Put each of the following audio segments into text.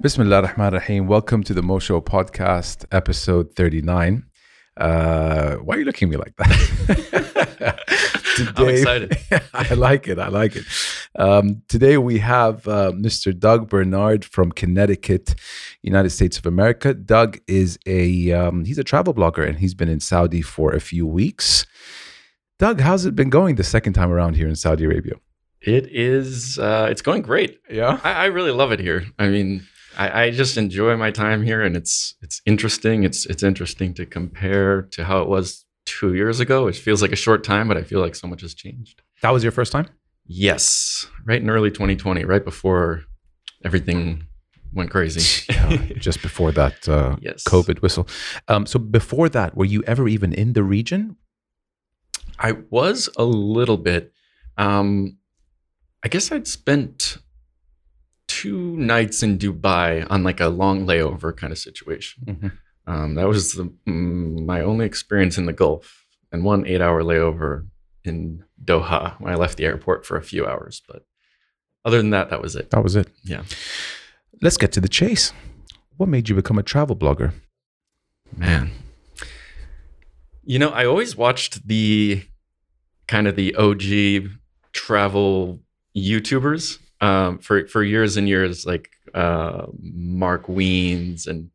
Bismillah ar-Rahman rahim Welcome to the Mo Show podcast, episode 39. Uh, why are you looking at me like that? I'm excited. I like it. I like it. Um, today we have uh, Mr. Doug Barnard from Connecticut, United States of America. Doug is a um, he's a travel blogger and he's been in Saudi for a few weeks. Doug, how's it been going the second time around here in Saudi Arabia? It is. Uh, it's going great. Yeah, I, I really love it here. I mean, I, I, just enjoy my time here, and it's it's interesting. It's it's interesting to compare to how it was two years ago. It feels like a short time, but I feel like so much has changed. That was your first time? Yes, right in early 2020, right before everything went crazy. yeah, just before that uh, yes. COVID whistle. Um, so before that, were you ever even in the region? I was a little bit. Um, I guess I'd spent two nights in Dubai on like a long layover kind of situation. Mm-hmm. Um, that was the, mm, my only experience in the Gulf, and one eight-hour layover in Doha when I left the airport for a few hours. But other than that, that was it. That was it. Yeah. Let's get to the chase. What made you become a travel blogger? Man, you know, I always watched the kind of the OG travel YouTubers um, for for years and years, like uh, Mark Wiens and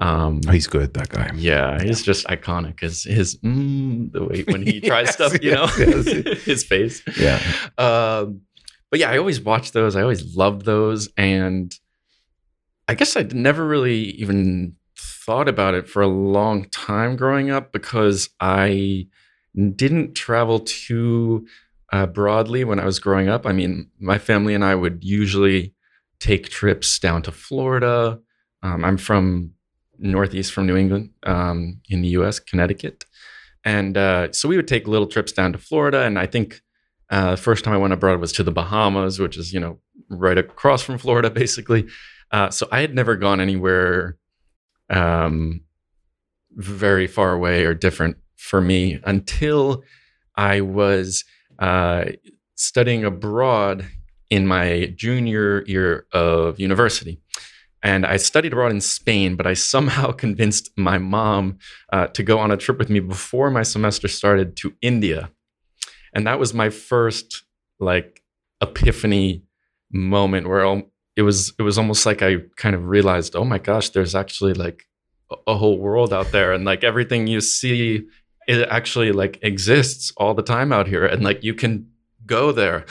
um, oh, he's good, that guy. Yeah, he's just iconic. His his mm, the way when he tries yes, stuff, you yes, know, yes. his face. Yeah. Um, but yeah, I always watched those. I always loved those, and I guess I never really even thought about it for a long time growing up because I didn't travel too uh, broadly when I was growing up. I mean, my family and I would usually take trips down to Florida. Um, I'm from northeast from New England um, in the US, Connecticut. And uh, so we would take little trips down to Florida. And I think uh, the first time I went abroad was to the Bahamas, which is, you know, right across from Florida, basically. Uh, so I had never gone anywhere um, very far away or different for me until I was uh, studying abroad in my junior year of university. And I studied abroad in Spain, but I somehow convinced my mom uh, to go on a trip with me before my semester started to India. And that was my first like epiphany moment where it was it was almost like I kind of realized, oh my gosh, there's actually like a whole world out there and like everything you see it actually like exists all the time out here and like you can go there.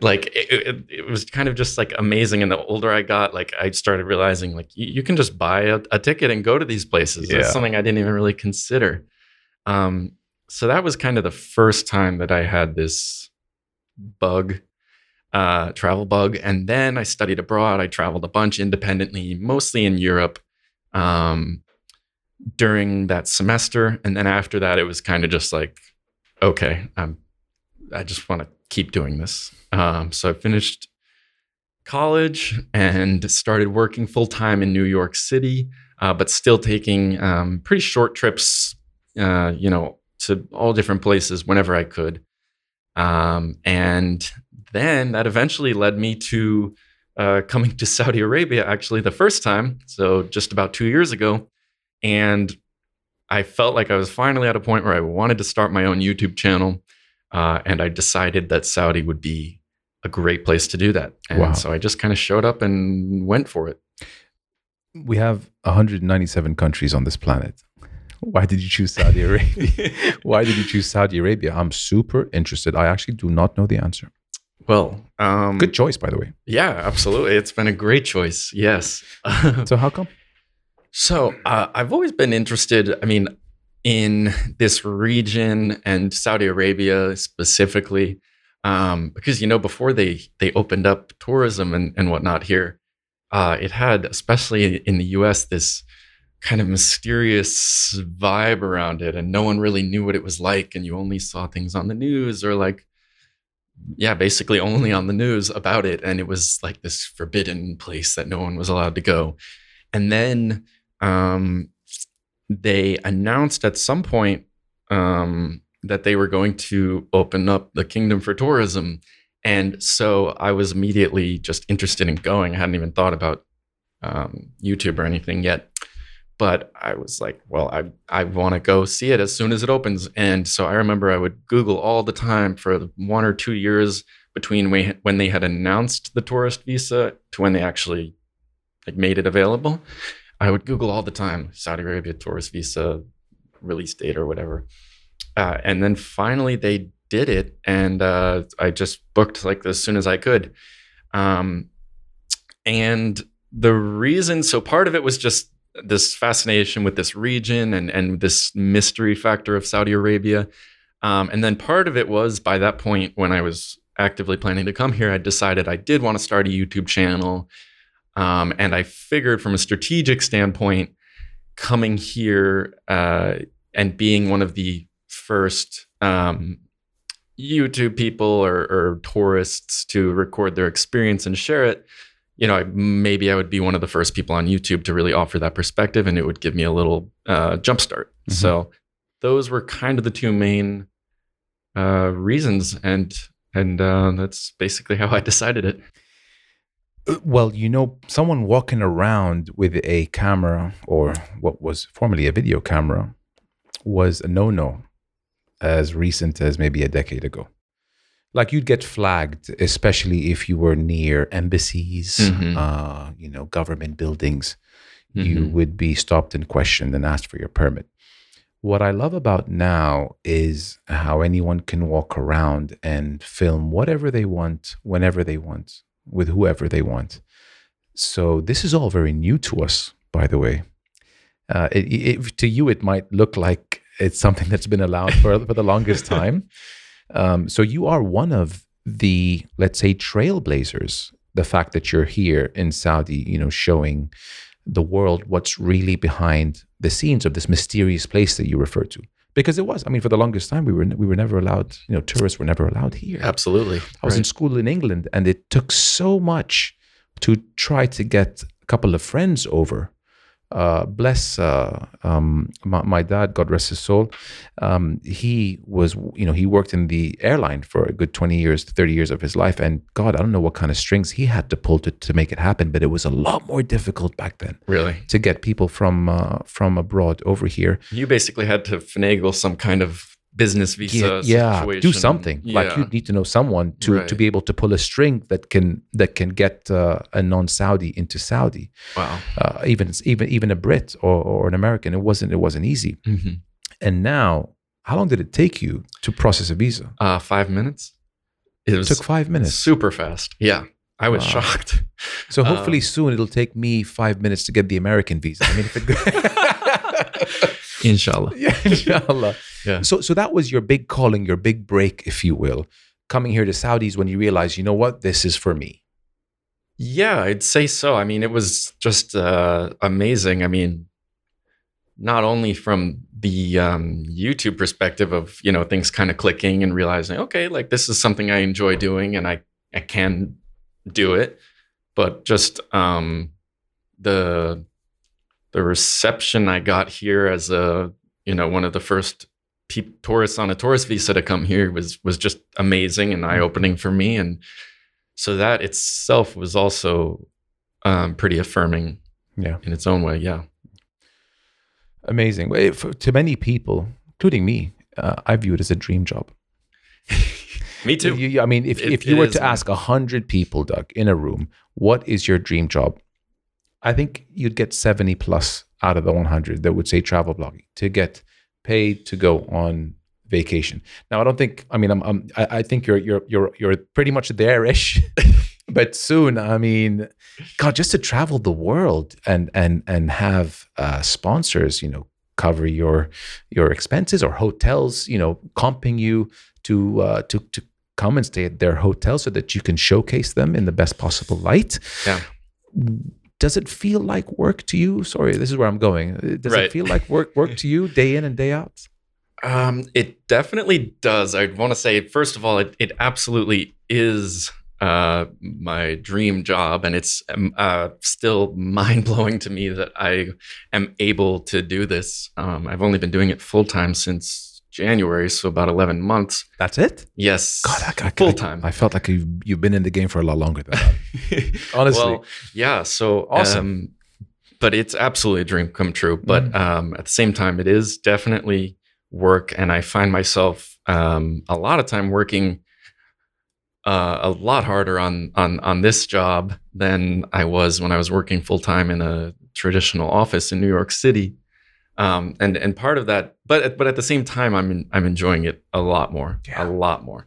Like it, it, it, was kind of just like amazing and the older i got like i started realizing like you, you can just buy a, a, ticket and go to these places. Yeah. that's something i didn't even really consider. Um, so that was kind of the first time that i had this bug uh, travel bug and then i studied abroad. I traveled a bunch independently mostly in europe. Um, during that semester and then after that it was kind of just like okay i'm i just want to keep doing this. Um, so i finished college and started working full-time in new york city uh, but still taking um, pretty short trips uh, you know to all different places whenever i could. Um, and then that eventually led me to uh, coming to saudi arabia actually the first time so just about two years ago and I felt like I was finally at a point where I wanted to start my own YouTube channel. Uh, and I decided that Saudi would be a great place to do that. And wow. so I just kind of showed up and went for it. We have 197 countries on this planet. Why did you choose Saudi Arabia? Why did you choose Saudi Arabia? I'm super interested. I actually do not know the answer. Well, um, good choice, by the way. Yeah, absolutely. It's been a great choice. Yes. so, how come? So uh, I've always been interested. I mean, in this region and Saudi Arabia specifically, um, because you know before they they opened up tourism and, and whatnot here, uh, it had especially in the U.S. this kind of mysterious vibe around it, and no one really knew what it was like, and you only saw things on the news or like yeah, basically only on the news about it. And it was like this forbidden place that no one was allowed to go. And then um, they announced at some point um, that they were going to open up the kingdom for tourism. And so I was immediately just interested in going. I hadn't even thought about um, YouTube or anything yet. But I was like, well, I I want to go see it as soon as it opens. And so I remember I would Google all the time for one or two years between when they had announced the tourist visa to when they actually like made it available. I would Google all the time Saudi Arabia tourist visa release date or whatever. Uh, and then finally they did it, and uh, I just booked like as soon as I could. Um, and the reason, so part of it was just this fascination with this region and and this mystery factor of Saudi Arabia. Um, and then part of it was by that point when I was actively planning to come here, I decided I did want to start a YouTube channel. Um, and I figured from a strategic standpoint, coming here uh, and being one of the first um, YouTube people or, or, tourists to record their experience and share it, you know, maybe I would be one of the first people on YouTube to really offer that perspective, and it would give me a little uh, jump start. Mm-hmm. So those were kind of the two main uh, reasons, and and uh, that's basically how I decided it. Well, you know, someone walking around with a camera or what was formerly a video camera was a no-no as recent as maybe a decade ago. Like you'd get flagged, especially if you were near embassies, mm-hmm. uh, you know, government buildings. Mm-hmm. You would be stopped and questioned and asked for your permit. What I love about now is how anyone can walk around and film whatever they want, whenever they want, with whoever they want. So this is all very new to us, by the way. Uh, it, it, to you, it might look like it's something that's been allowed for, for the longest time. Um, so you are one of the, let's say, trailblazers. The fact that you're here in Saudi, you know, showing the world what's really behind the scenes of this mysterious place that you refer to because it was. I mean, for the longest time, we were we were never allowed. You know, tourists were never allowed here. Absolutely. I was right. in school in England, and it took so much to try to get a couple of friends over uh, bless uh, um, my, my, dad, God rest his soul. Um, he was, you know, he worked in the airline for a good 20 years, 30 years of his life. And God, I don't know what kind of strings he had to pull to, to make it happen, but it was a lot more difficult back then. Really? To get people from, uh, from abroad over here. You basically had to finagle some kind of business visa yeah, yeah do something yeah. like you need to know someone to right. to be able to pull a string that can that can get uh, a non-saudi into saudi wow uh, even even even a brit or, or an american it wasn't it wasn't easy mm-hmm. and now how long did it take you to process a visa uh five minutes it, it took five minutes super fast yeah I was wow. shocked. So hopefully um, soon it'll take me five minutes to get the American visa. I mean, if it Inshallah. Yeah, inshallah. yeah. So so that was your big calling, your big break, if you will, coming here to Saudis when you realized, you know what, this is for me. Yeah, I'd say so. I mean, it was just uh, amazing. I mean, not only from the um, YouTube perspective of you know things kind of clicking and realizing, okay, like this is something I enjoy doing and I I can do it, but just um, the the reception I got here as a you know one of the first pe- tourists on a tourist visa to come here was was just amazing and eye opening for me, and so that itself was also um, pretty affirming. Yeah, in its own way. Yeah, amazing. To many people, including me, uh, I view it as a dream job. me too. You, I mean, if, it, if you were is, to ask a hundred people, Doug, in a room, what is your dream job? I think you'd get 70 plus out of the 100 that would say travel blogging to get paid to go on vacation. Now, I don't think. I mean, I'm, I'm I, think you're you're you're you're pretty much there-ish, but soon. I mean, God, just to travel the world and and and have uh, sponsors, you know, cover your your expenses or hotels, you know, comping you to uh, to to come and stay at their hotel so that you can showcase them in the best possible light. Yeah does it feel like work to you? Sorry, this is where I'm going. Does right. it feel like work work to you day in and day out? Um, it definitely does. I want to say, first of all, it, it absolutely is uh, my dream job, and it's um, uh, still mind blowing to me that I am able to do this. Um, I've only been doing it full time since January, so about 11 months. That's it. Yes, God, I, I, full time. I, felt like you've, you've been in the game for a lot longer than that. Honestly. Well, yeah. So Awesome. Um, but it's absolutely a dream come true. But Mhm. um, at the same time, it is definitely work, and I find myself um, a lot of time working uh, a lot harder on on on this job than I was when I was working full time in a traditional office in New York City. Um, and and part of that, but but at the same time, I'm in, I'm enjoying it a lot more, Yeah. a lot more.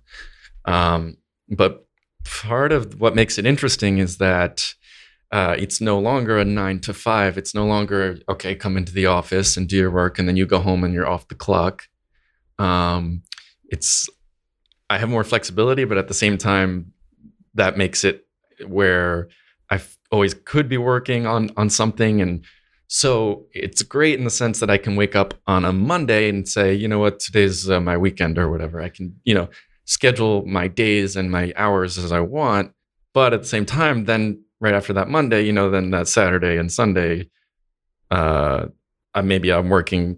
Um, but part of what makes it interesting is that uh, it's no longer a nine to five. It's no longer okay. Come into the office and do your work, and then you go home and you're off the clock. Um, it's I have more flexibility, but at the same time, that makes it where I always could be working on on something, and so it's great in the sense that I can wake up on a Monday and say, you know what, today's uh, my weekend or whatever. I can, you know, schedule my days and my hours as I want. But at the same time, then right after that Monday, you know, then that Saturday and Sunday, uh, I, maybe I'm working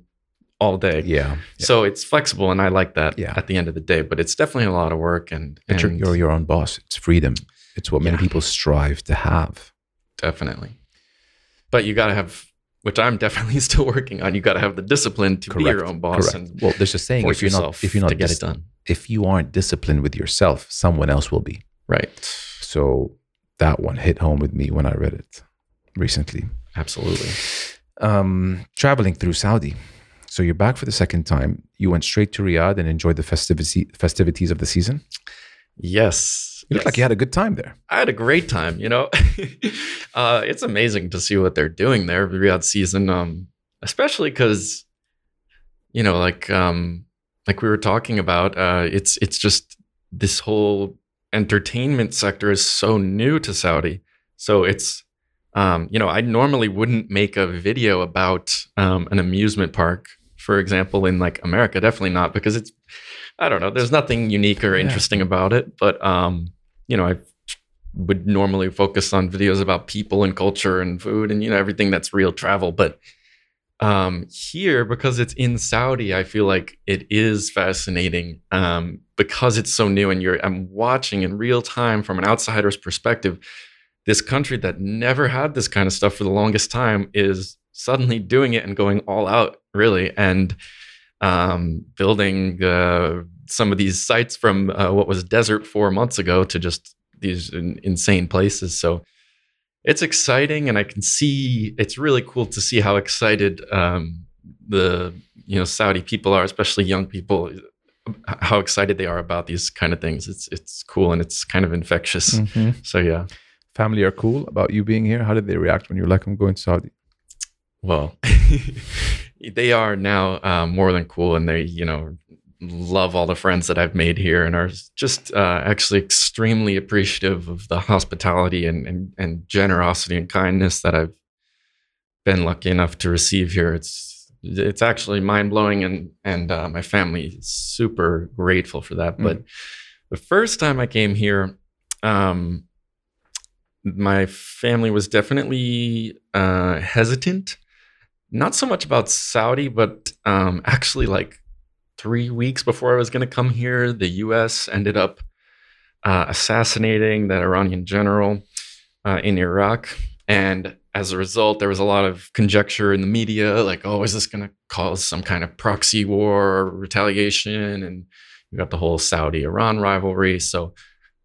all day. yeah. So it's flexible, and I like that. Yeah. At the end of the day, but it's definitely a lot of work, and, But you're, you're your own boss. It's freedom. It's what many Yeah. people strive to have. definitely. But you got to have, which I'm definitely still working on. You got to have the discipline to be your own boss Correct. and well, there's a saying: if you're not, yourself if you're not, to get dis- it done. if you aren't disciplined with yourself, someone else will be. Right. So that one hit home with me when I read it recently. Absolutely. Um, traveling through Saudi. So you're back for the second time. You went straight to Riyadh and enjoyed the festivity, festivities of the season. Yes. You look like you had a good time there. I had a great time. You know, uh, it's amazing to see what they're doing there, Riyadh season, um, especially because, you know, like um, like we were talking about, uh, it's it's just this whole entertainment sector is so new to Saudi, so it's. Um, you know, I normally wouldn't make a video about um, an amusement park, for example, in like America. Definitely not because it's, I don't know, there's nothing unique or Yeah. interesting about it. But um, you know, I would normally focus on videos about people and culture and food and you know everything that's real travel. But um here because it's in saudi i feel like it is fascinating um because it's so new and you're i'm watching in real time from an outsider's perspective this country that never had this kind of stuff for the longest time is suddenly doing it and going all out really and um building uh some of these sites from uh, what was desert four months ago to just these in, insane places. So it's exciting, and I can see it's really cool to see how excited um, the you know Saudi people are, especially young people, how excited they are about these kind of things. It's it's cool and it's kind of infectious. So yeah, Family are cool about you being here. How did they react when you were like, I'm going to Saudi? well, they are now uh, more than cool, and they you know love all the friends that I've made here, and are just uh, actually extremely appreciative of the hospitality and, and and generosity and kindness that I've been lucky enough to receive here. It's it's actually mind blowing, and and uh, my family is super grateful for that. But the first time I came here, um, my family was definitely uh, hesitant. Not so much about Saudi, but um, actually, like three weeks before I was going to come here, the U.S. ended up uh, assassinating that Iranian general uh, in Iraq, and as a result, there was a lot of conjecture in the media, like, "Oh, is this going to cause some kind of proxy war or retaliation?" And you got the whole Saudi-Iran rivalry. So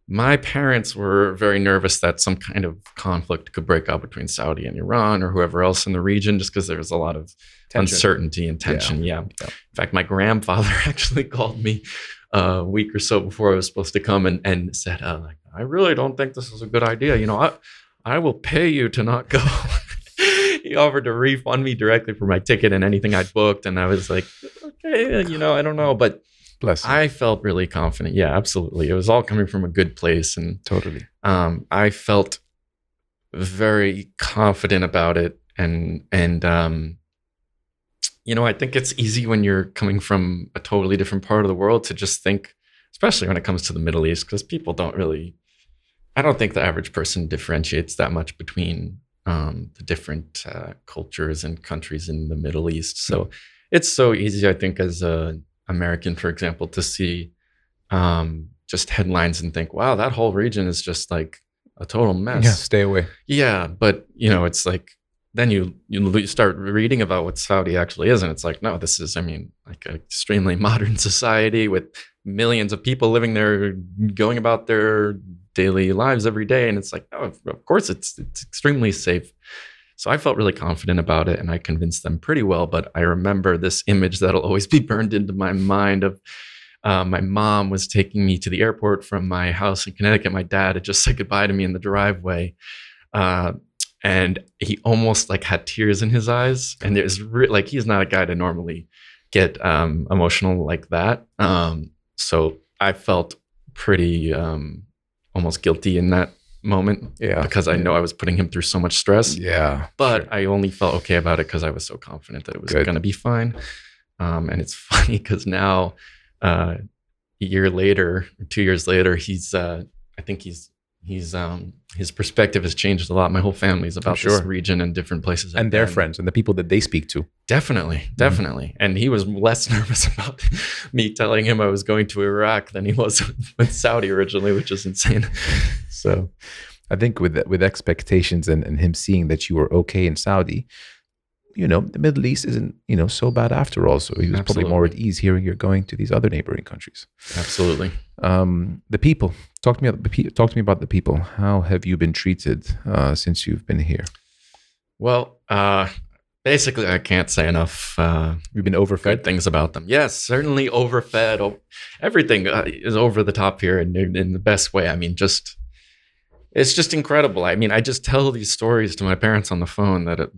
my parents were very nervous that some kind of conflict could break out between Saudi and Iran or whoever else in the region, just because there was a lot of uncertainty and tension. Yeah. Yeah. In fact, my grandfather actually called me a week or so before I was supposed to come and, and said, uh, like, I really don't think this is a good idea. You know, I, I will pay you to not go. he offered to refund me directly for my ticket and anything I'd booked. And I was like, okay, you know, I don't know. But Bless you. I felt really confident. Yeah, absolutely. It was all coming from a good place. And totally. um, I felt very confident about it, and and um, you know, I think it's easy when you're coming from a totally different part of the world to just think, especially when it comes to the Middle East, because people don't really. I don't think the average person differentiates that much between um, the different uh, cultures and countries in the Middle East. So it's so easy, I think, as an American, for example, to see um, just headlines and think, wow, that whole region is just like a total mess. Yeah, stay away. Yeah, but you know, it's like then you you start reading about what Saudi actually is, and it's like, no, this is, I mean, like an extremely modern society with millions of people living there, going about their daily lives every day, and it's like, oh, of course, it's it's extremely safe. So I felt really confident about it, and I convinced them pretty well. But I remember this image that'll always be burned into my mind of uh, my mom was taking me to the airport from my house in Connecticut. My dad had just said goodbye to me in the driveway. Uh, and he almost like had tears in his eyes. And there's re- like, he's not a guy to normally get um, emotional like that. Um, so I felt pretty um, almost guilty in that moment. Yeah. Because I know I was putting him through so much stress. Yeah. But sure. I only felt okay about it because I was so confident that it was going to be fine. Um, and it's funny because now, uh, a year later, two years later, he's, uh, I think he's, he's, um, his perspective has changed a lot. My whole family is about sure. this region and different places. And their been. friends and the people that they speak to. Definitely, mm-hmm. definitely. And he was less nervous about me telling him I was going to Iraq than he was with Saudi originally, which is insane. So I think with with expectations and, and him seeing that you were okay in Saudi, you know, the Middle East isn't, you know, so bad after all. So he was probably more at ease hearing you're going to these other neighboring countries. Absolutely. Um, the people. Talk to me about the talk to me about the people. How have you been treated uh, since you've been here? Well, uh, basically, I can't say enough uh, You've been overfed. things about them. Yes, certainly overfed. O- everything uh, is over the top here in, in the best way. I mean, just it's just incredible. I mean, I just tell these stories to my parents on the phone that, it,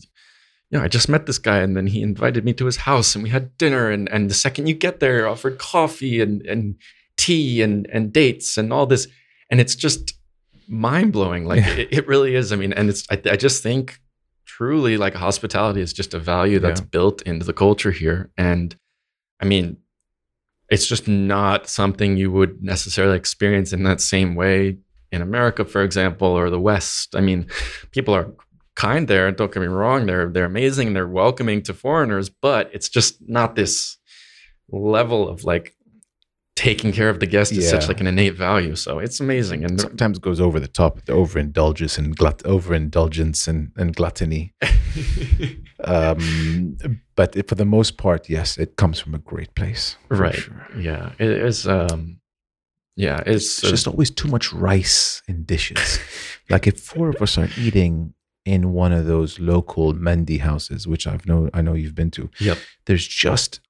you know, I just met this guy and then he invited me to his house and we had dinner. And, and the second you get there, offered coffee and, and tea and, and dates and all this. And it's just mind blowing. Like Yeah. it, it really is. I mean, and it's, I, I just think truly like hospitality is just a value that's Yeah. built into the culture here. And I mean, it's just not something you would necessarily experience in that same way in America, for example, or the West. I mean, people are kind there. Don't get me wrong; they're they're amazing. They're welcoming to foreigners, but it's just not this level of like taking care of the guest is such like an innate value. So it's amazing. And Sometimes it goes over the top, the overindulgence and glut, overindulgence and, and gluttony. Um, but it- for the most part, yes, it comes from a great place. right, sure. yeah, it is. Um, yeah, it's, It's just always too much rice in dishes. like if four of us are eating in one of those local Mandi houses, which I've know I know you've been to, Yep. there's just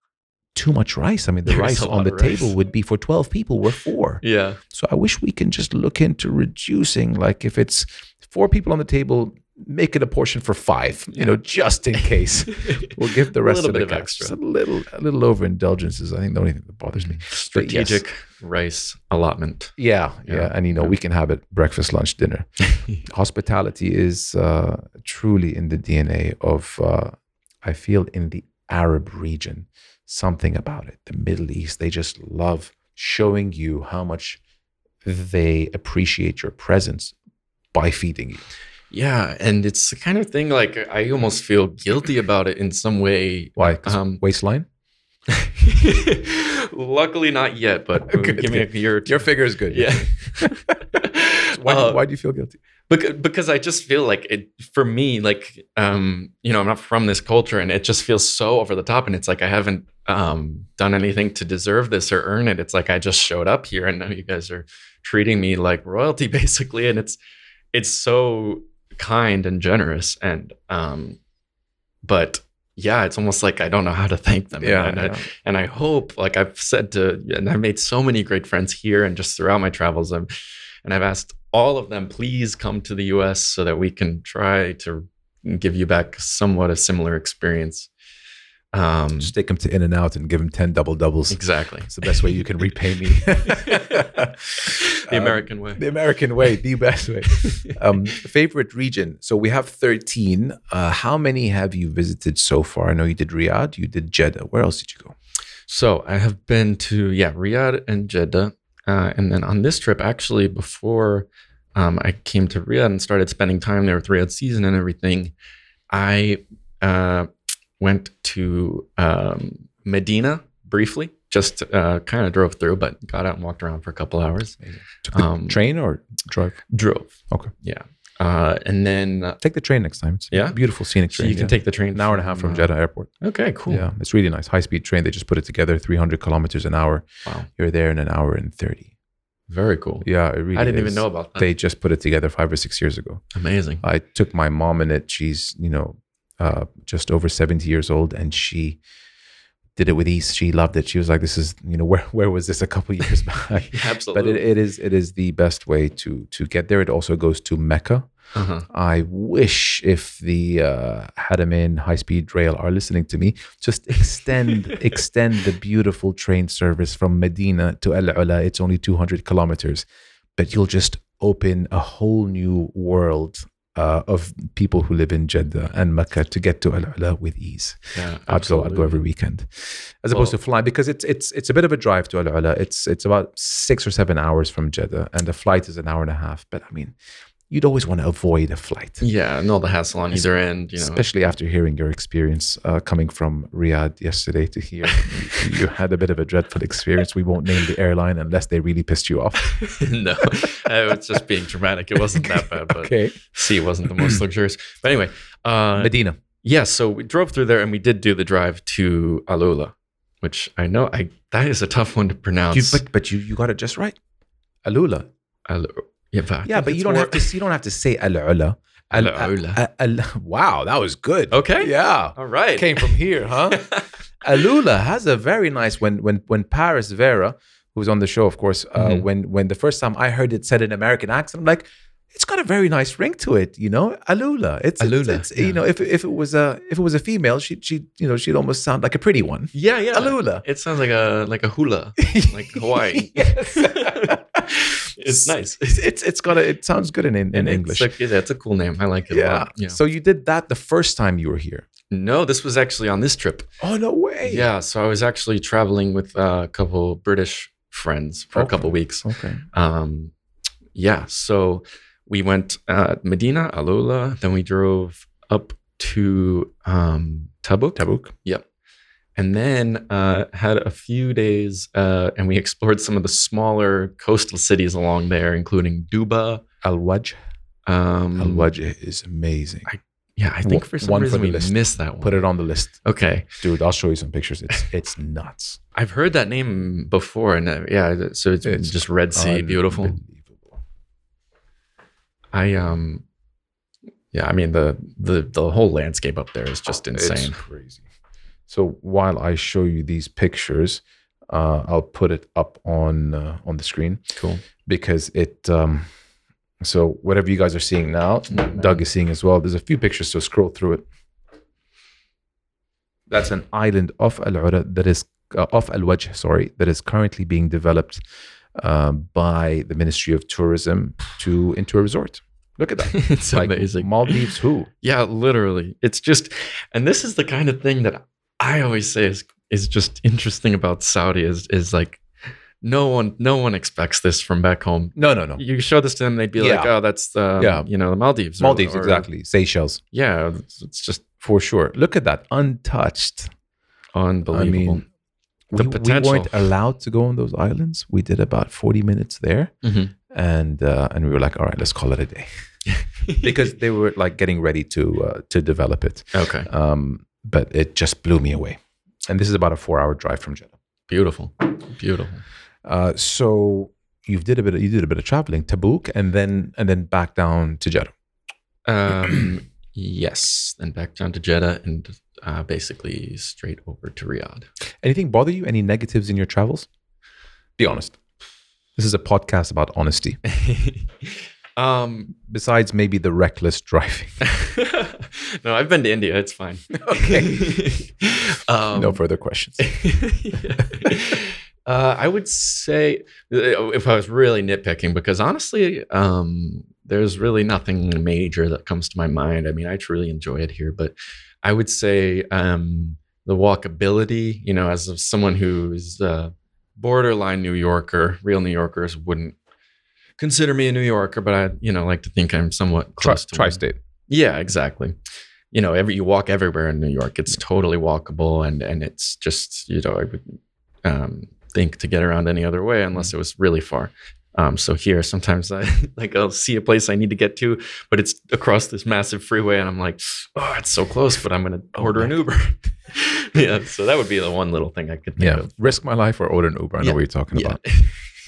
too much rice. I mean, the There's rice on the rice. table would be for 12 people, we're four. yeah, So I wish we can just look into reducing, like if it's four people on the table, make it a portion for five, you know, just in case. We'll give the A rest little of the of extra. just a little, a little overindulgence is, I think, the only thing that bothers me. strategic rice allotment. Yeah, yeah, Yeah, and you know, yeah. we can have it breakfast, lunch, dinner. Hospitality is uh, truly in the DNA of, uh, I feel, in the Arab region, something about it. The Middle East, they just love showing you how much they appreciate your presence by feeding you. Yeah, and it's the kind of thing like I almost feel guilty about it in some way. Why? Um, waistline? Luckily, not yet, but Good, give me a year. Your figure is good. yeah. Why, Uh, why do you feel guilty? because, because I just feel like it for me, like um, you know, I'm not from this culture, and it just feels so over the top, and it's like I haven't um done anything to deserve this or earn it. It's like I just showed up here, and now you guys are treating me like royalty, basically, and it's it's so kind and generous, and um, but yeah, it's almost like I don't know how to thank them. Yeah, and, I, yeah. and I hope, like I've said to, and I've made so many great friends here and just throughout my travels. i and I've asked all of them, please come to the US so that we can try to give you back somewhat a similar experience. Um, Just take him to In and Out and give him 10 double doubles. exactly. It's the best way you can repay me. the Um, American way. The American way, the best way. Um, favorite region. So we have 13. Uh, how many have you visited so far? I know you did Riyadh, you did Jeddah. Where else did you go? So I have been to yeah Riyadh and Jeddah, uh, and then on this trip actually before um, I came to Riyadh and started spending time there with Riyadh season and everything, I uh, went to um, Medina briefly just uh, kind of drove through, but got out and walked around for a couple hours. Took the Um, train or drive? Drove. Okay. Yeah. Uh, and then uh, Take the train next time. It's a Yeah? beautiful scenic train. so you can yeah. take the train an hour and a half from uh, Jeddah Airport. Okay, cool. Yeah, it's really nice. High speed train. They just put it together, 300 kilometers an hour. Wow. You're there in an hour and 30. Very cool. Yeah, it really I didn't even know about that. They just put it together five or six years ago. Amazing. I took my mom in it. She's, you know, uh, just over 70 years old and she did it with ease. She loved it. She was like, this is, you know, where, where was this a couple years back? but Absolutely. it, it is, it is the best way to, to get there. It also goes to Mecca. uh-huh. I wish if the uh, Haramain high speed rail are listening to me, just extend extend the beautiful train service from Medina to Al Ula. It's only 200 kilometers, but you'll just open a whole new world uh, of people who live in Jeddah and Mecca to get to Al Ula with ease. Yeah, I'd go, I'd go every weekend, as opposed Well- to flying because it's it's it's a bit of a drive to Al Ula. It's it's about six or seven hours from Jeddah, and the flight is an hour and a half. But I mean, you'd always want to avoid a flight. Yeah, and all the hassle on either end. You know, Especially after hearing your experience uh, coming from Riyadh yesterday to here. you had a bit of a dreadful experience. We won't name the airline unless they really pissed you off. no, I was just being dramatic. It wasn't that bad, but Okay. C wasn't the most luxurious. But anyway, uh, Medina. yeah. So we drove through there, and we did do the drive to Alula, which I know I that is a tough one to pronounce. You, but but you, you got it just right. Alula. Alu- yeah, but Yeah, but you don't more- have to you don't have to say Al Ula. Al Al-Ula. Wow, that was good. Okay. Yeah. All right. Came from here, huh? Alula has a very nice when when when Paris Vera, who was on the show, of course, uh, Mhm. when when the first time I heard it said in American accent, I'm like, it's got a very nice ring to it, you know, Alula. It's it's- Alula, It's, yeah. You know, if if it was a if it was a female, she she you know she'd almost sound like a pretty one. yeah, yeah. Alula. It sounds like a like a hula, like Hawaii. yes. It's nice. It's, it's got a it sounds good in in, in English. like- yeah, it's a cool name. I like it. A yeah. lot. yeah. So you did that the first time you were here. No, this was actually on this trip. Oh no way. Yeah, so I was actually traveling with uh, a couple British friends for a couple weeks. Okay. Um, yeah, so we went uh, Medina, Alula, then we drove up to um, Tabuk. Tabuk. Yep. And then uh, had a few days uh, and we explored some of the smaller coastal cities along there, including Duba. Al Wajh. Um, Al Wajh is amazing. Yeah, I think for some one for reason the we list. missed that one. Put it on the list. Okay. Dude, I'll show you some pictures. It's it's nuts. I've heard that name before, and uh, yeah, so it's, It's just Red Sea, beautiful. I um, yeah, I mean the the the whole landscape up there is just insane It's crazy. So while I show you these pictures, uh, I'll put it up on uh, on the screen Cool. because it. Um, so whatever you guys are seeing now, Doug is seeing as well. There's a few pictures, so scroll through it. That's an island off Al Ura that is uh, off Al Wajh, sorry, that is currently being developed um, by the Ministry of Tourism to into a resort. Look at that. it's like amazing. Maldives, who? Yeah, literally. It's just, and this is the kind of thing that I always say is is just interesting about Saudi is is like no one no one expects this from back home. No, no, no. You show this to them, they'd be like, "Oh, that's the Yeah. you know the Maldives." Maldives, or- exactly. Seychelles, Yeah, it's, just for sure. Look at that, untouched. unbelievable. I mean, The we, we weren't allowed to go on those islands. We did about 40 minutes there. Mhm. And uh, and we were like, all right, let's call it a day. because they were like getting ready to uh, to develop it. okay, Um, but it just blew me away. And this is about a four hour drive from Jeddah. beautiful, beautiful. Uh, so you did a bit. Of, you did a bit of traveling, Tabuk, and then and then back down to Jeddah. Um, yes, then back down to Jeddah and uh, basically straight over to Riyadh. Anything bother you? Any negatives in your travels? Be honest. This is a podcast about honesty. um, Besides maybe the reckless driving. no, I've been to India. It's fine. Okay. um, no further questions. uh, I would say uh, if I was really nitpicking, because honestly, um, there's really nothing major that comes to my mind. I mean, I truly enjoy it here, but I would say um, the walkability. You know, as of someone who's uh, borderline New Yorker, real New Yorkers wouldn't consider me a New Yorker, but I, you know, like to think I'm somewhat Tri- close to one. tri-state. Yeah, exactly. You know, every you walk everywhere in New York, it's totally walkable, and and it's just you know, I would, um, think to get around any other way unless it was really far. Um, so here, sometimes I like I'll see a place I need to get to, but it's across this massive freeway, and I'm like, oh, it's so close, but I'm gonna order an Uber. yeah, so that would be the one little thing I could think Yeah. of. Risk my life or order an Uber. I know Yeah. what you're talking Yeah. about.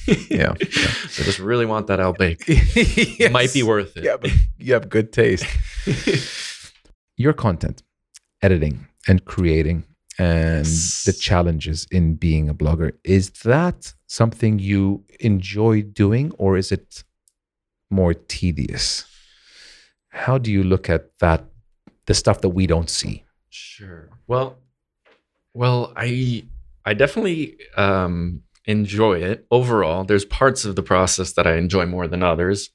Yeah. I just really want that Al Baik. Yes. Might be worth it. Yeah, but you have good taste. Your content, editing and creating, and the challenges in being a blogger is that something you enjoy doing, or is it more tedious? How do you look at that? The stuff that we don't see. Sure. Well, well, I I definitely um, enjoy it overall. There's parts of the process that I enjoy more than others.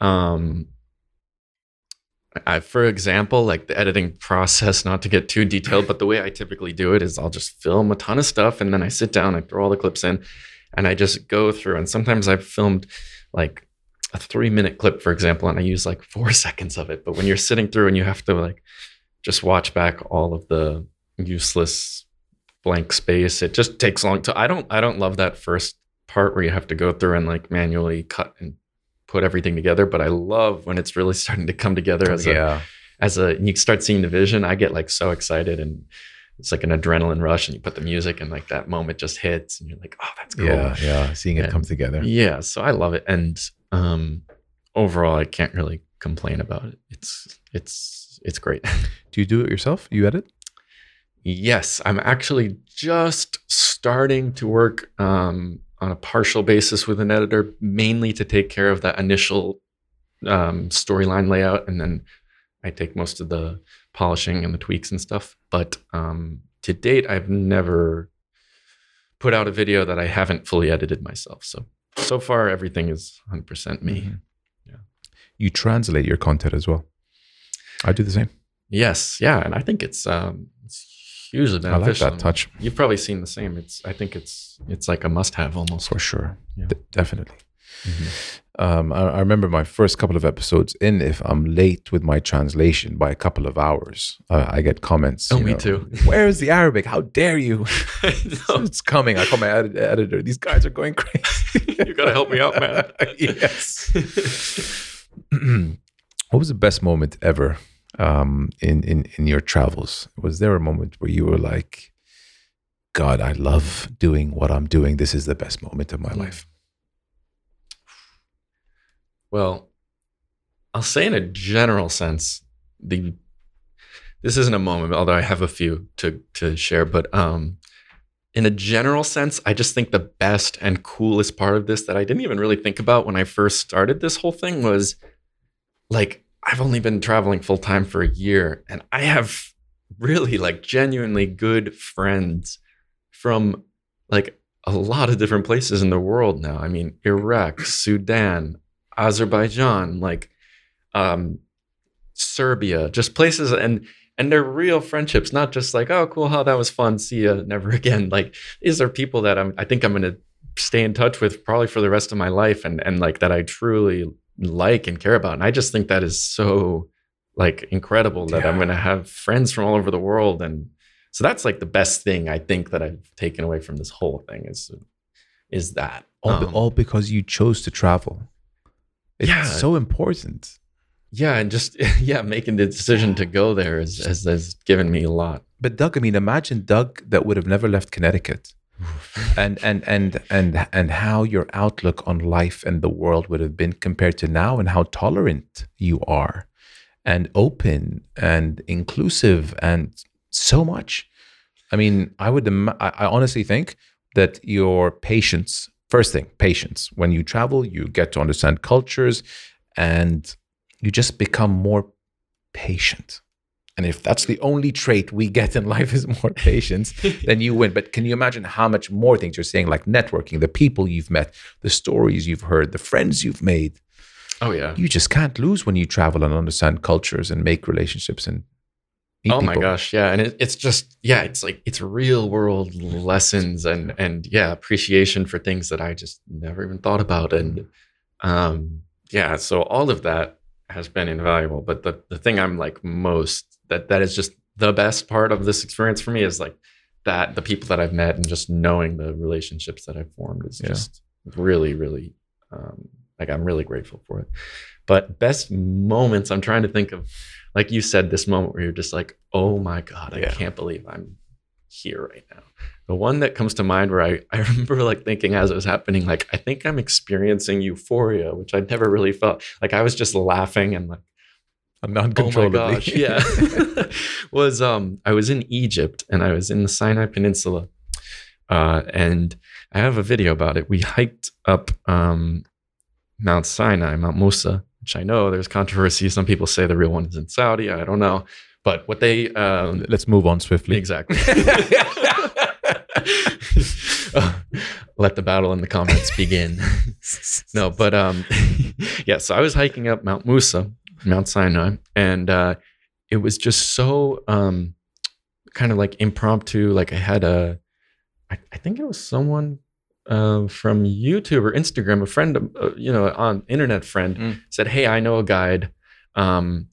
Um, I, for example, like the editing process, not to get too detailed, but the way I typically do it is I'll just film a ton of stuff and then I sit down, I throw all the clips in, and I just go through. And sometimes I've filmed like a three minute clip, for example, and I use like four seconds of it. But when you're sitting through and you have to like just watch back all of the useless blank space, it just takes long to I don't I don't love that first part where you have to go through and like manually cut and put everything together. But I love when it's really starting to come together as a yeah. as a you start seeing the vision, I get like so excited and it's like an adrenaline rush and you put the music and like that moment just hits and you're like, oh that's cool. Yeah. Yeah. Seeing it come together. Yeah, so I love it, and um, overall, I can't really complain about it. It's it's it's great. Do you do it yourself? You edit? Yes, I'm actually just starting to work um, on a partial basis with an editor, mainly to take care of that initial um, storyline layout, and then I take most of the polishing and the tweaks and stuff. But um, to date, I've never put out a video that I haven't fully edited myself. So so far, everything is 100% me. Mhm. Yeah. You translate your content as well. I do the same. Yes, yeah, and I think it's um, hugely I like that touch You've probably seen the same. It's I think it's it's like a must-have almost. for sure. Yeah. D- definitely. Mhm. Um, I, I remember my first couple of episodes in. If I'm late with my translation by a couple of hours, uh, I get comments. Oh, me know, too. Where is the Arabic? How dare you? It's coming. I call my edit- editor. These guys are going crazy. you gotta help me out, man. yes. what was the best moment ever um, in, in in your travels? Was there a moment where you were like, "God, I love doing what I'm doing. This is the best moment of my Mm. life." Well, I'll say in a general sense, the this isn't a moment, although I have a few to to share, but um in a general sense, I just think the best and coolest part of this that I didn't even really think about when I first started this whole thing was like I've only been traveling full time for a year and I have really like genuinely good friends from like a lot of different places in the world now. I mean, Iraq, Sudan, Azerbaijan, like um, Serbia, just places and and they're real friendships, not just like, oh, cool, how that was fun, see ya, never again. Like these are people that I'm I think I'm gonna stay in touch with probably for the rest of my life and and like that I truly like and care about. And I just think that is so like incredible that I'm gonna have friends from all over the world and so that's like the best thing I think that I've taken away from this whole thing is is that All, Um, all because you chose to travel. It's Yeah. so important. yeah and just yeah making the decision to go there is, has, has given me a lot But Doug, I mean, imagine Doug that would have never left Connecticut, and and and and and how your outlook on life and the world would have been compared to now, and how tolerant you are, and open and inclusive, and so much. I mean, I would. I honestly think that your patience, first thing, patience. When you travel, you get to understand cultures, and you just become more patient. And if that's the only trait we get in life is more patience, then you win. But can you imagine how much more things you're saying, like networking, the people you've met, the stories you've heard, the friends you've made? oh yeah You just can't lose when you travel and understand cultures and make relationships and meet oh my people. gosh yeah and it, it's just yeah it's like it's real world lessons and and yeah appreciation for things that i just never even thought about and um yeah so all of that has been invaluable but the the thing i'm like most that that is just the best part of this experience for me is like that the people that I've met and just knowing the relationships that I've formed is Yeah. just really, really um, like I'm really grateful for it. But best moments, I'm trying to think of, like you said, this moment where you're just like, oh my god, I Yeah. can't believe I'm here right now. The one that comes to mind where I, I remember like thinking as it was happening, like I think I'm experiencing euphoria, which I'd never really felt. Like I was just laughing and like Non-controllably. Oh my gosh, yeah. was um I was in Egypt and I was in the Sinai Peninsula. Uh and I have a video about it. We hiked up um Mount Sinai, Mount Musa, which I know there's controversy. Some people say the real one is in Saudi. I don't know. But what they um Let's move on swiftly. Exactly. Uh, let the battle in the comments begin. no, but um, yeah. So I was hiking up Mount Musa, Mount Sinai, and uh, it was just so um, kind of like impromptu. Like I had a, I, I think it was someone uh, from YouTube or Instagram, a friend, uh, you know, on internet friend Mm. said, "Hey, I know a guide." Um,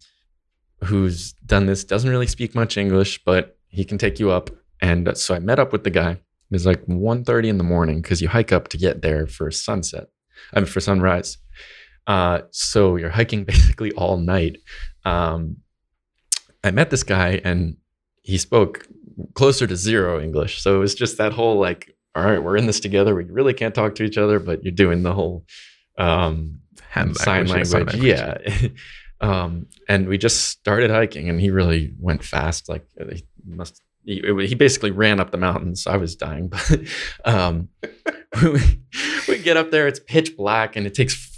who's done this doesn't really speak much english but he can take you up and so i met up with the guy it was like 1.30 in the morning because you hike up to get there for sunset i mean for sunrise uh, so you're hiking basically all night um, i met this guy and he spoke closer to zero english so it was just that whole like all right we're in this together we really can't talk to each other but you're doing the whole um, Hand sign language, language. Yeah. um, and we just started hiking, and he really went fast. Like he must. He, he basically ran up the mountains. I was dying, but um, we, we get up there. It's pitch black, and it takes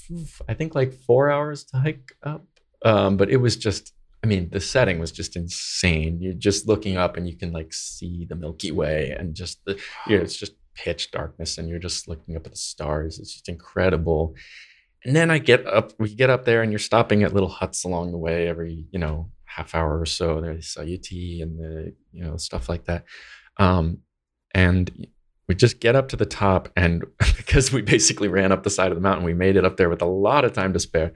I think like four hours to hike up. Um, but it was just. I mean, the setting was just insane. You're just looking up, and you can like see the Milky Way, and just the you know, it's just pitch darkness, and you're just looking up at the stars. It's just incredible. And then I get up, we get up there, and you're stopping at little huts along the way every, you know, half hour or so. They sell you tea and the, you know, stuff like that. Um, and we just get up to the top, and because we basically ran up the side of the mountain, we made it up there with a lot of time to spare.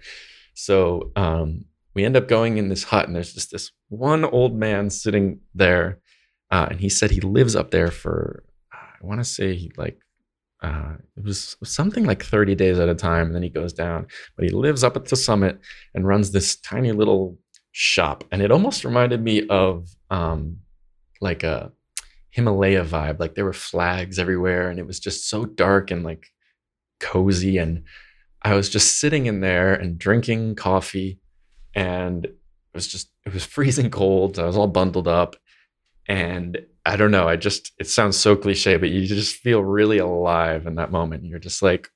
So um, we end up going in this hut, and there's just this one old man sitting there, uh, and he said he lives up there for, I want to say he like uh, it was something like 30 days at a time. And then he goes down, but he lives up at the summit and runs this tiny little shop. And it almost reminded me of um, like a Himalaya vibe. Like there were flags everywhere and it was just so dark and like cozy. And I was just sitting in there and drinking coffee and it was just, it was freezing cold. I was all bundled up. And I don't know. I just, it sounds so cliche, but you just feel really alive in that moment. You're just like,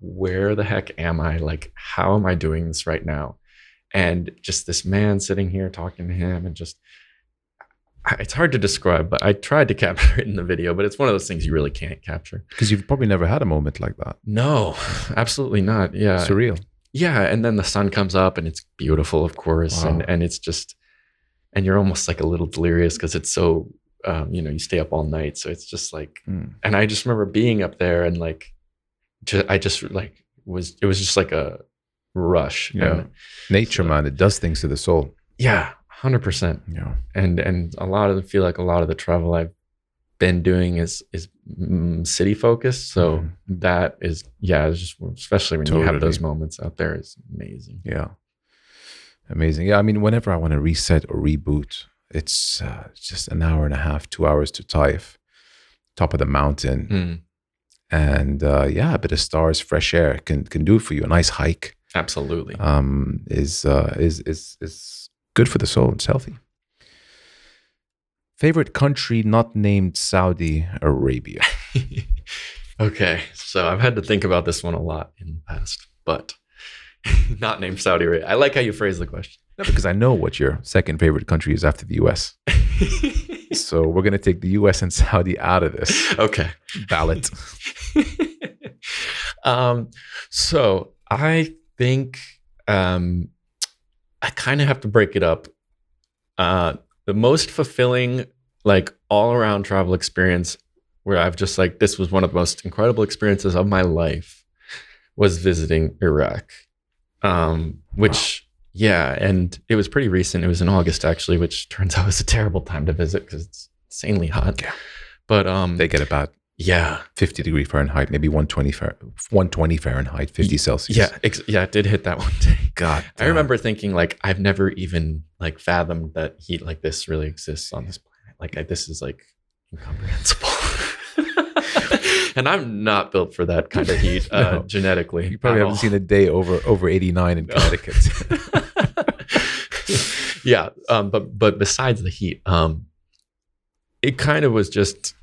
where the heck am I? Like, how am I doing this right now? And just this man sitting here talking to him and just, it's hard to describe, but I tried to capture it in the video, but it's one of those things you really can't capture. Because you've probably never had a moment like that. No, absolutely not. Yeah. Surreal. Yeah, and then the sun comes up and it's beautiful, of course, Wow. and and it's just, and you're almost like a little delirious because it's so, um, you know, you stay up all night, so it's just like, Mm. and I just remember being up there and like, I just like was it was just like a rush. Yeah. And Nature, So- man, it does things to the soul. yeah, hundred percent. Yeah. And and a lot of the feel like a lot of the travel I've been doing is is mm, city focused. So Mhm. that is yeah, it's just especially when you have those moments out there is amazing. Yeah. Amazing. Yeah. I mean, whenever I want to reset or reboot, it's uh, just an hour and a half, two hours to Taif, top of the mountain. Mm, And uh, yeah, a bit of stars, fresh air can, can do it for you. A nice hike absolutely. um, is, uh, is, is, is good for the soul. It's healthy. Favorite country not named Saudi Arabia? okay, so I've had to think about this one a lot in the past, but not named Saudi Arabia. I like how you phrase the question. No, because I know what your second favorite country is after the US. So we're going to take the US and Saudi out of this okay. ballot. um, so I think um, I kind of have to break it up. Uh, the most fulfilling, like all around travel experience, where I've just like this was one of the most incredible experiences of my life, was visiting Iraq. Um, which yeah, and it was pretty recent. It was in August actually, which turns out was a terrible time to visit because it's insanely hot. Yeah. But um, They get about yeah, 50 degree Fahrenheit, maybe 120 120 Fahrenheit, 50 Celsius. yeah, ex- yeah. It did hit that one day. God. I remember thinking like I've never even like fathomed that heat like this really exists on this planet. Like I, this is like incomprehensible. and I'm not built for that kind of heat uh, genetically. You probably haven't all. seen a day over over 89 in No. Connecticut. yeah, um, but but besides the heat, um, it kind of was just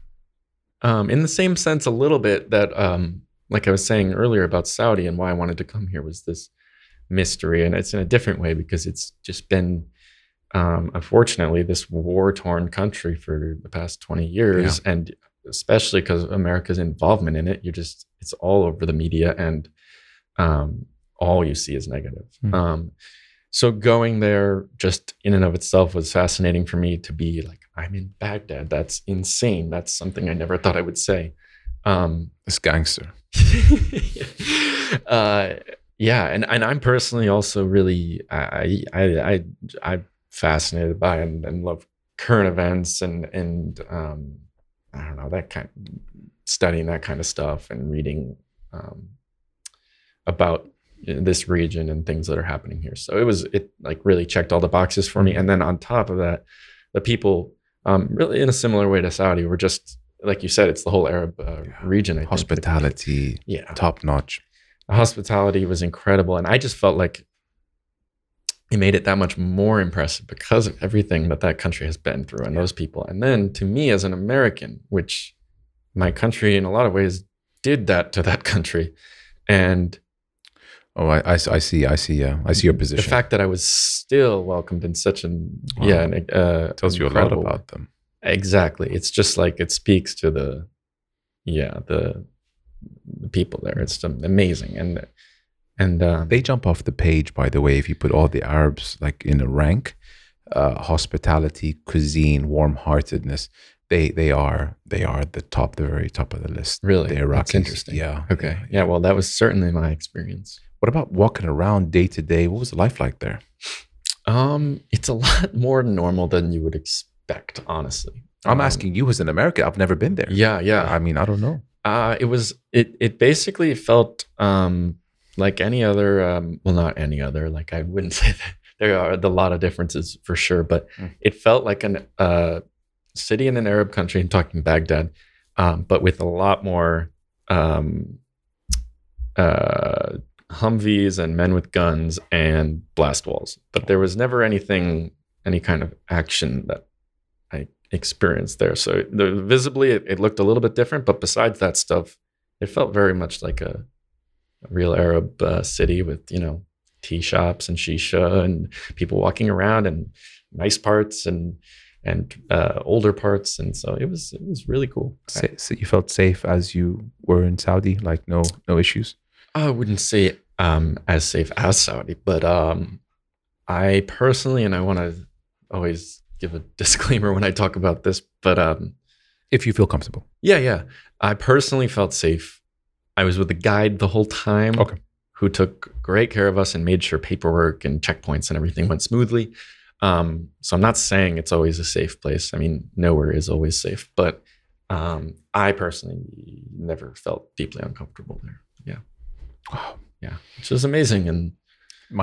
um, in the same sense a little bit that um, like I was saying earlier about Saudi and why I wanted to come here was this mystery, and it's in a different way because it's just been um, unfortunately this war torn country for the past twenty years, and especially because America's involvement in it, you're just it's all over the media and um, all you see is negative. Hmm. Um, so going there just in and of itself was fascinating for me to be like, I'm in Baghdad. That's insane. That's something I never thought I would say. Um, this gangster. uh, yeah, and, and I'm personally also really I I I I'm fascinated by and, and love current events and and um, I don't know that kind studying that kind of stuff and reading um, about this region and things that are happening here. So it was it like really checked all the boxes for me. And then on top of that, the people um, really in a similar way to Saudi were just like you said, it's the whole Arab uh, region. I think. Hospitality, yeah, top notch. the hospitality was incredible, and I just felt like it made it that much more impressive because of everything that that country has been through and those people. And then to me as an American, which my country in a lot of ways did that to that country, and Oh, I, I, I see. I see. Uh, I see your position. the fact that I was still welcomed in such an Wow. yeah, an, uh, tells you a lot about them. Exactly. It's just like it speaks to the yeah the the people there. It's amazing and and um, They jump off the page, by the way, if you put all the Arabs like in a rank. Uh, hospitality, cuisine, warm-heartedness. They they are they are at the top, the very top of the list. really The that's Iraqis. interesting. Yeah. Okay. Yeah. Well, that was certainly my experience. What about walking around day to day? What was life like there? Um, it's a lot more normal than you would expect, honestly. I'm Um, asking you as an American. I've never been there. Yeah, yeah. I mean, I don't know. Uh, it was it. It basically felt um, like any other. Um, well, not any other. Like I wouldn't say that there are a lot of differences for sure, but Mm. it felt like an uh, city in an Arab country. I'm talking Baghdad, um, but with a lot more um, uh, Humvees and men with guns and blast walls. But there was never anything, any kind of action that I experienced there. So the, visibly, it, it looked a little bit different. But besides that stuff, it felt very much like a, a real Arab uh, city with you know tea shops and shisha and people walking around and nice parts and and uh, older parts. And so it was it was really cool. Sa- So you felt safe as you were in Saudi, like no no issues. I wouldn't say um, as safe as Saudi, but um, I personally, and I want to always give a disclaimer when I talk about this, but um, If you feel comfortable. yeah, yeah, I personally felt safe. I was with a guide the whole time, Okay. who took great care of us and made sure paperwork and checkpoints and everything went smoothly. Um, so I'm not saying it's always a safe place. I mean, nowhere is always safe, but um, I personally never felt deeply uncomfortable there. Yeah. Wow. Yeah, which is amazing. And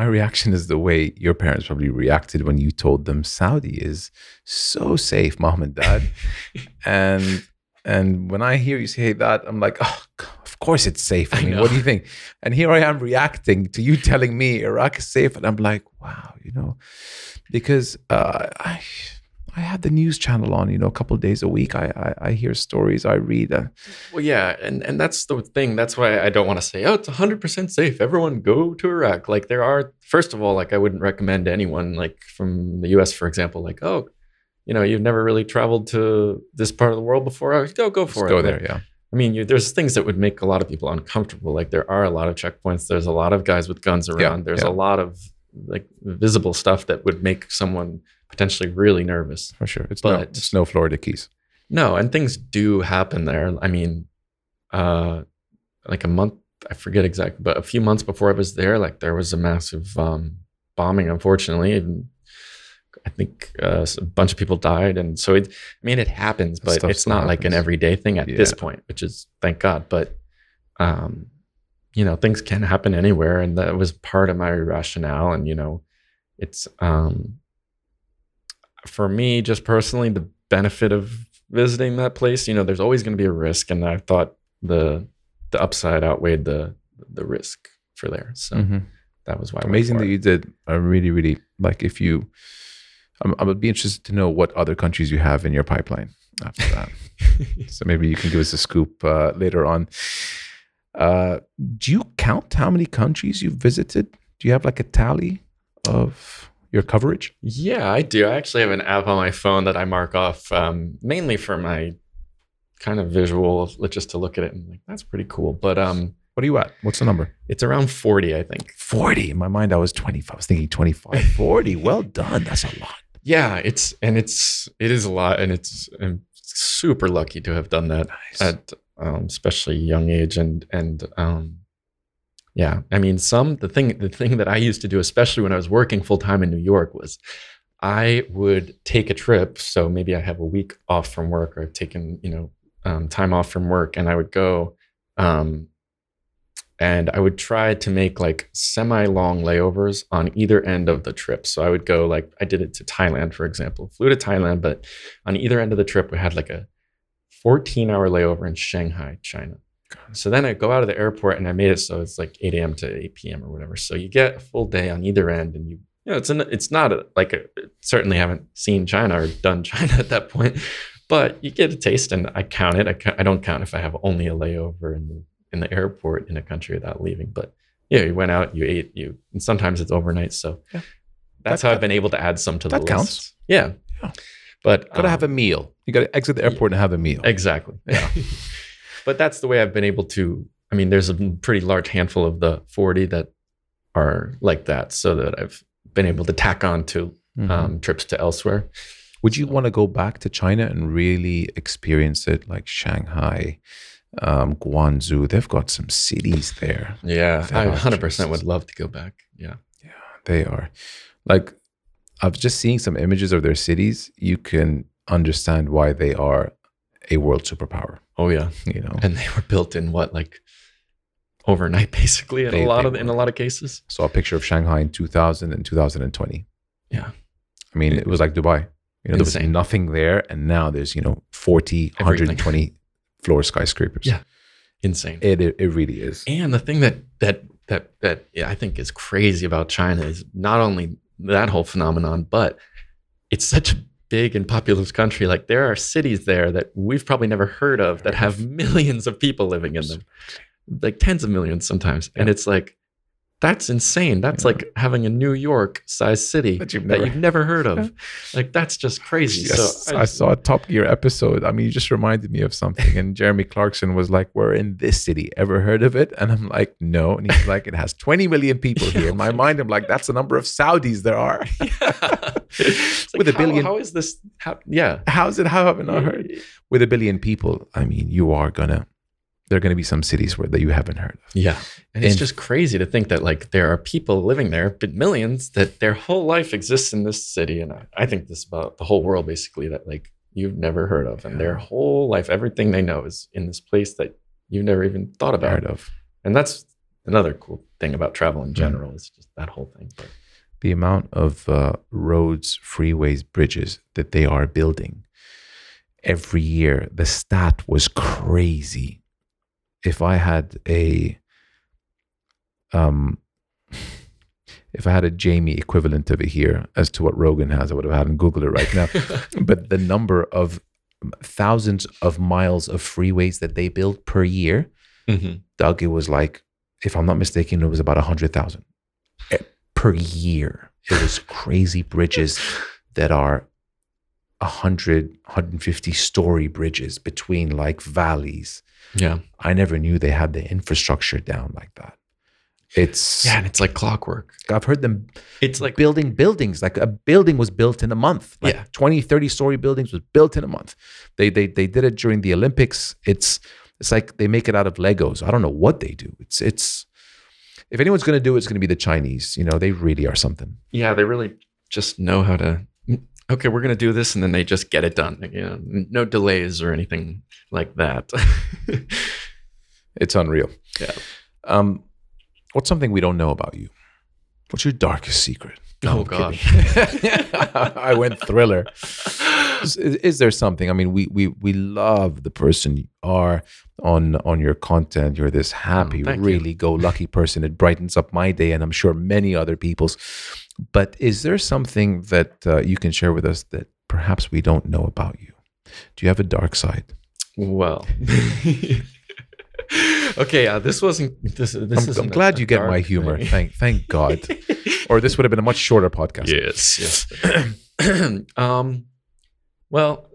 My reaction is the way your parents probably reacted when you told them Saudi is so safe, mom and dad. and and when I hear you say that, I'm like, oh, of course it's safe. I I mean, know. what do you think? And here I am reacting to you telling me Iraq is safe, and I'm like, wow, you know, because uh, I I had the news channel on, you know, a couple of days a week. I I, I hear stories, I read. Uh, well, yeah, and and that's the thing. That's why I don't want to say, oh, it's 100% safe. Everyone go to Iraq. Like there are, first of all, like I wouldn't recommend anyone, like from the U.S., for example, like oh, you know, you've never really traveled to this part of the world before. Oh, go go for it. go Like, there, yeah. I mean, you, there's things that would make a lot of people uncomfortable. Like there are a lot of checkpoints. There's a lot of guys with guns around. there's yeah. a lot of like visible stuff that would make someone potentially really nervous. For sure. It's no, But- it's no Florida Keys. No, and things do happen there. I mean, uh, like a month, I forget exactly, but a few months before I was there, like there was a massive um, bombing, unfortunately, and I think uh, a bunch of people died, and so it. I mean, it happens, but Stuff it's not like an everyday thing at this point, which is thank God. But um, you know, things can happen anywhere, and that was part of my rationale. And you know, it's um, for me, just personally, the benefit of visiting that place. You know, there's always going to be a risk, and I thought the the upside outweighed the the risk for there. So Mhm. that was why. Amazing that you did. I really, really like if you. I'm, I would be interested to know what other countries you have in your pipeline after that. so maybe you can give us a scoop uh, later on. Uh, do you count how many countries you've visited? Do you have like a tally of your coverage? Yeah, I do. I actually have an app on my phone that I mark off um, mainly for my kind of visual, just to look at it and like that's pretty cool. But um, What are you at? What's the number? it's around forty, I think. 40. In my mind, I was 25. I was thinking 25. 40. Well done. That's a lot. Yeah, it's and it's it is a lot, and it's I'm super lucky to have done that Nice. at um, especially young age and and um, yeah, I mean some the thing the thing that I used to do, especially when I was working full time in New York, was I would take a trip. So maybe I have a week off from work, or I've taken you know um, time off from work, and I would go. Um, and I would try to make like semi long layovers on either end of the trip. So I would go like I did it to Thailand, for example. Flew to Thailand, but on either end of the trip, we had like a 14 hour layover in Shanghai, China. So then I go out of the airport and I made it so it's like 8 a.m. to 8 p.m. or whatever. So you get a full day on either end, and you, you know, it's an, it's not a, like a, certainly haven't seen China or done China at that point, but you get a taste, and I count it. I, ca- I don't count if I have only a layover in the in the airport in a country without leaving. But yeah, you went out, you ate, you, and sometimes it's overnight. So Yeah. that's That- how I've been able to add some to the that list. counts. Yeah. Yeah. But Gotta have a meal. You gotta exit the airport and have a meal. Exactly. Yeah. but that's the way I've been able to. I mean, there's a pretty large handful of the 40 that are like that, so that I've been able to tack on to Mhm. um, trips to elsewhere. Would you want to go back to China and really experience it like Shanghai, um, Guangzhou? They've got some cities there. Yeah, I 100% would love to go back. Yeah, yeah. They are like, I've just seeing some images of their cities. You can understand why they are a world superpower. Oh yeah, You know, and they were built in what like overnight, basically. In They- a lot of in a lot of cases. saw a picture of Shanghai in 2000 and 2020. Yeah. I mean, it was like Dubai. You know, there was nothing there, and now there's you know 40, Everything. 120 floor skyscrapers. Yeah. Insane. It, it it really is. And the thing that that that that yeah, I think is crazy about China is not only that whole phenomenon, but it's such a big and populous country. Like there are cities there that we've probably never heard of that have millions of people living in them, like tens of millions sometimes. And it's like that's insane. That's Yeah. like having a New York sized city That you've that never- you've never heard of. like that's just crazy. Yes, so I, saw a Top Gear episode. I mean, you just reminded me of something. And Jeremy Clarkson was like, "We're in this city. Ever heard of it?" And I'm like, "No." And he's like, "It has 20 million people here." In my mind, I'm like, "That's the number of Saudis there are." With like, a billion- how, how is this? How, yeah. How's it? How have I not heard? With a billion people, I mean, you are gonna. There are gonna be some cities where that you haven't heard of. Yeah. And it's just crazy to think that like there are people living there, but millions that their whole life exists in this city. And I, I think this about the whole world basically that like you've never heard of. And their whole life, everything they know is in this place that you've never even thought about. Heard of. And that's another cool thing about travel Mm-hmm. in general is just that whole thing. But the amount of uh, roads, freeways, bridges that they are building every year. The stat was crazy. If I had a, um, if I had a Jamie equivalent of it here as to what Rogan has, I would have had him Google it right now. but the number of thousands of miles of freeways that they build per year, Mhm. Doug, it was like, if I'm not mistaken, it was about 100,000 eh, per year. It was crazy bridges that are 100, 150 story bridges between like valleys. yeah. I never knew they had the infrastructure down like that. It's, Yeah. And it's like clockwork. I've heard them It's like, building buildings. Like a building was built in a month. Like Yeah. 20, 30 story buildings was built in a month. They, they, they did it during the Olympics. It's, it's like they make it out of Legos. I don't know what they do. It's, it's, if anyone's going to do it, it's going to be the Chinese. You know, they really are something. yeah, they really just know how to okay, we're gonna do this, and then they just get it done. You know, no delays or anything like that. It's unreal. Yeah. Um, what's something we don't know about you? What's your darkest secret? Oh, I'm gosh. I went thriller. Is, is there something? I mean, we we we love the person you are on on your content. You're this happy, Mm, thank you. really go lucky person. It brightens up my day, and I'm sure many other people's. But is there something that uh, you can share with us that perhaps we don't know about you? Do you have a dark side? well. okay, uh, this wasn't. This, this I'm, I'm glad you get my humor. thing. Thank thank God. or this would have been a much shorter podcast. Yes, yes. um, well,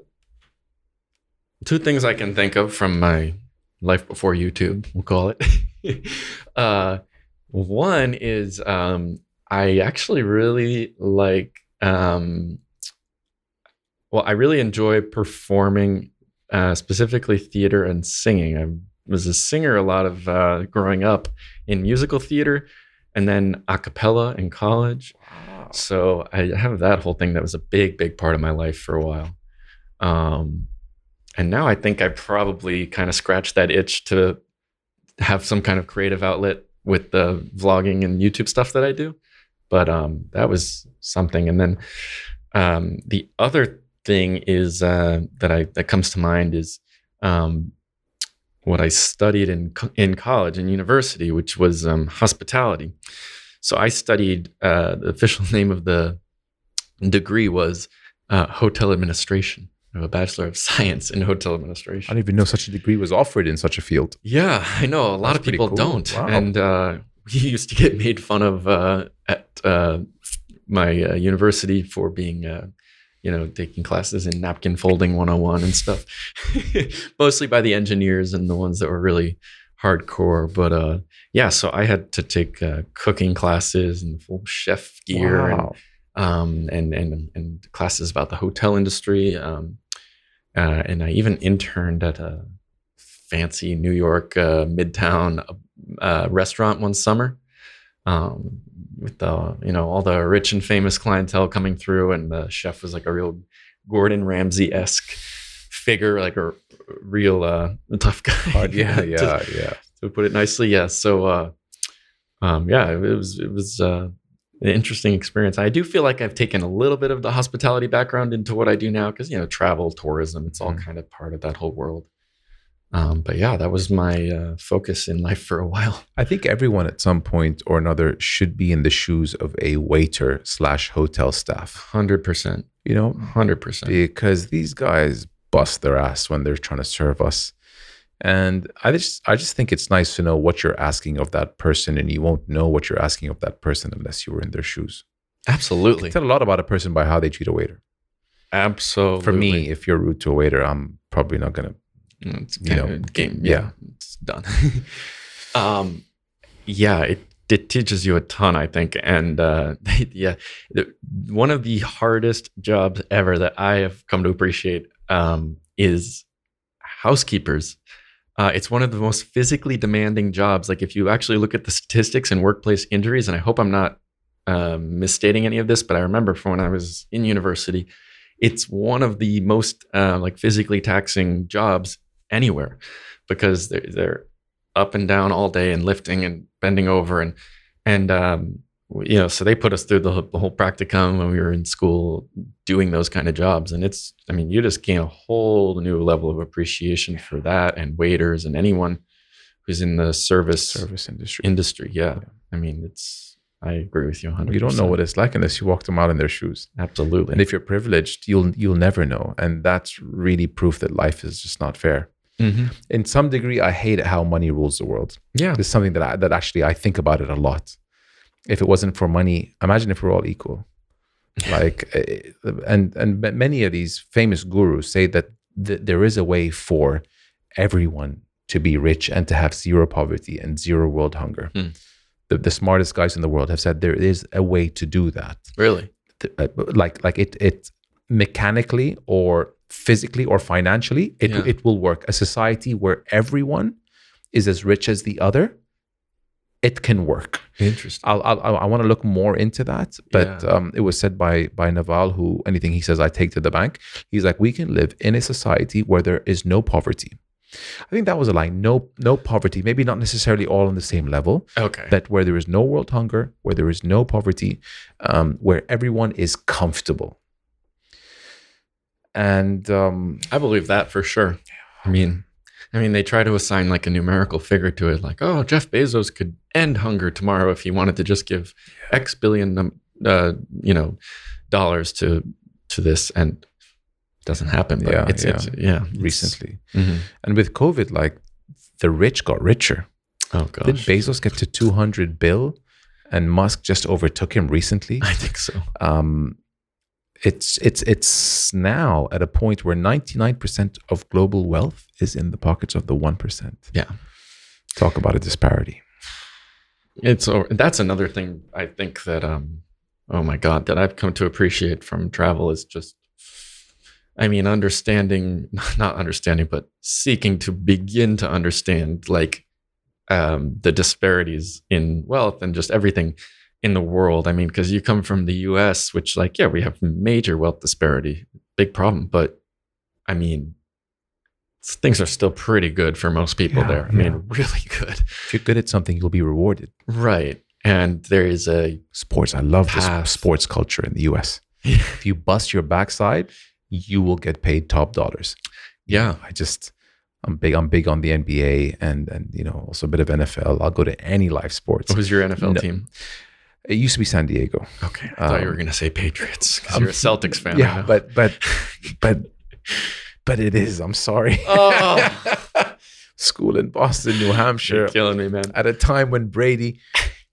two things I can think of from my life before YouTube, we'll call it. uh, one is um, I actually really like, um, well, I really enjoy performing, uh, specifically theater and singing. I was a singer a lot of uh, growing up in musical theater and then a cappella in college. So I have that whole thing that was a big, big part of my life for a while. Um, and now I think I probably kind of scratched that itch to have some kind of creative outlet with the vlogging and YouTube stuff that I do. But um, that was something. And then um, the other thing is uh, that I that comes to mind is um, what I studied in in college and university, which was um, hospitality. So I studied uh, the official name of the degree was uh, hotel administration. I have a bachelor of science in hotel administration. I didn't even know such a degree was offered in such a field. Yeah, I know a lot That's of people cool. don't, Wow. and uh, we used to get made fun of uh, at uh, my uh, university for being, uh, you know, taking classes in napkin folding 101 and stuff, mostly by the engineers and the ones that were really hardcore. But uh, yeah, so I had to take uh, cooking classes and full chef gear and um, and and and classes about the hotel industry. Um, uh, and I even interned at a fancy New York uh, midtown uh, restaurant one summer, um, with the you know all the rich and famous clientele coming through, and the chef was like a real Gordon Ramsay esque figure, like a real uh, tough guy. Hard- yeah, to- yeah, yeah. to put it nicely. Yeah. So, uh, um, yeah, it was it was uh, an interesting experience. I do feel like I've taken a little bit of the hospitality background into what I do now because you know travel, tourism, it's all Mhm. kind of part of that whole world. Um, but yeah, that was my uh, focus in life for a while. I think everyone at some point or another should be in the shoes of a waiter slash hotel staff. Hundred percent, You know, hundred percent. because these guys bust their ass when they're trying to serve us. And I just I just think it's nice to know what you're asking of that person, and you won't know what you're asking of that person unless you were in their shoes. Absolutely, tell a lot about a person by how they treat a waiter. absolutely. For me, if you're rude to a waiter, I'm probably not gonna. It's you know, kind of game. yeah. Yeah, it's done. um, yeah, it it teaches you a ton, I think, and uh, yeah, one of the hardest jobs ever that I have come to appreciate um, is housekeepers. Uh, it's one of the most physically demanding jobs. Like if you actually look at the statistics and workplace injuries, and I hope I'm not um, misstating any of this, but I remember from when I was in university, it's one of the most uh, like physically taxing jobs anywhere because they're they're up and down all day and lifting and bending over and and um, you know so they put us through the, whole- the whole practicum when we were in school doing those kind of jobs and it's I mean you just gain a whole new level of appreciation for that and waiters and anyone who's in the service Service industry. industry yeah I mean it's I agree with you 100 you don't know what it's like unless you walk them out in their shoes. absolutely And if you're privileged, you'll you'll never know. And that's really proof that life is just not fair. Mhm. In some degree, I hate how money rules the world. yeah It's something that I, that actually I think about it a lot. If it wasn't for money, imagine if we're all equal. Like, eh, and and many of these famous gurus say that th- there is a way for everyone to be rich and to have zero poverty and zero world hunger. Hmm. The, the smartest guys in the world have said there is a way to do that. really uh, Like like it it mechanically or physically or financially it Yeah. it will work. A society where everyone is as rich as the other it can work. Interesting. I'll, I'll I want to look more into that, but Yeah. um, it was said by by Naval, who anything he says I take to the bank. He's like, we can live in a society where there is no poverty. I think that was a line. No, no poverty. Maybe not necessarily all on the same level, Okay. but where there is no world hunger, where there is no poverty, um, where everyone is comfortable. And um, I believe that for sure. I mean, I mean, they try to assign like a numerical figure to it, like, oh, Jeff Bezos could end hunger tomorrow if he wanted to just give X billion, uh, you know, dollars to to this, and it doesn't happen. But Yeah, it's, yeah. it's yeah, it's- recently, Mhm. and with COVID, like the rich got richer. Oh gosh, Did Bezos get to 200 bill and Musk just overtook him recently? I think so. Um, it's it's it's now at a point where 99% of global wealth is in the pockets of the 1%. Yeah. Talk about a disparity. It's that's another thing I think that um oh my god that I've come to appreciate from travel is just I mean understanding not understanding but seeking to begin to understand like um the disparities in wealth and just everything in the world. I mean cuz you come from the US which like yeah we have major wealth disparity big problem but I mean things are still pretty good for most people Yeah, there. I yeah. mean really good. If you're good at something, you'll be rewarded. Right. And there is a Sports, I love Path. this sports culture in the US. If you bust your backside, you will get paid top dollars. yeah. I just I'm big I'm big on the NBA and and you know also a bit of NFL. I'll go to any live sports. What was your NFL No. team? It used to be San Diego. Okay. I thought you Um, were going to say Patriots because um, you're a Celtics fan. Yeah, but but but but it is. I'm sorry. Oh. School in Boston, New Hampshire, you're killing me, man. at a time when Brady.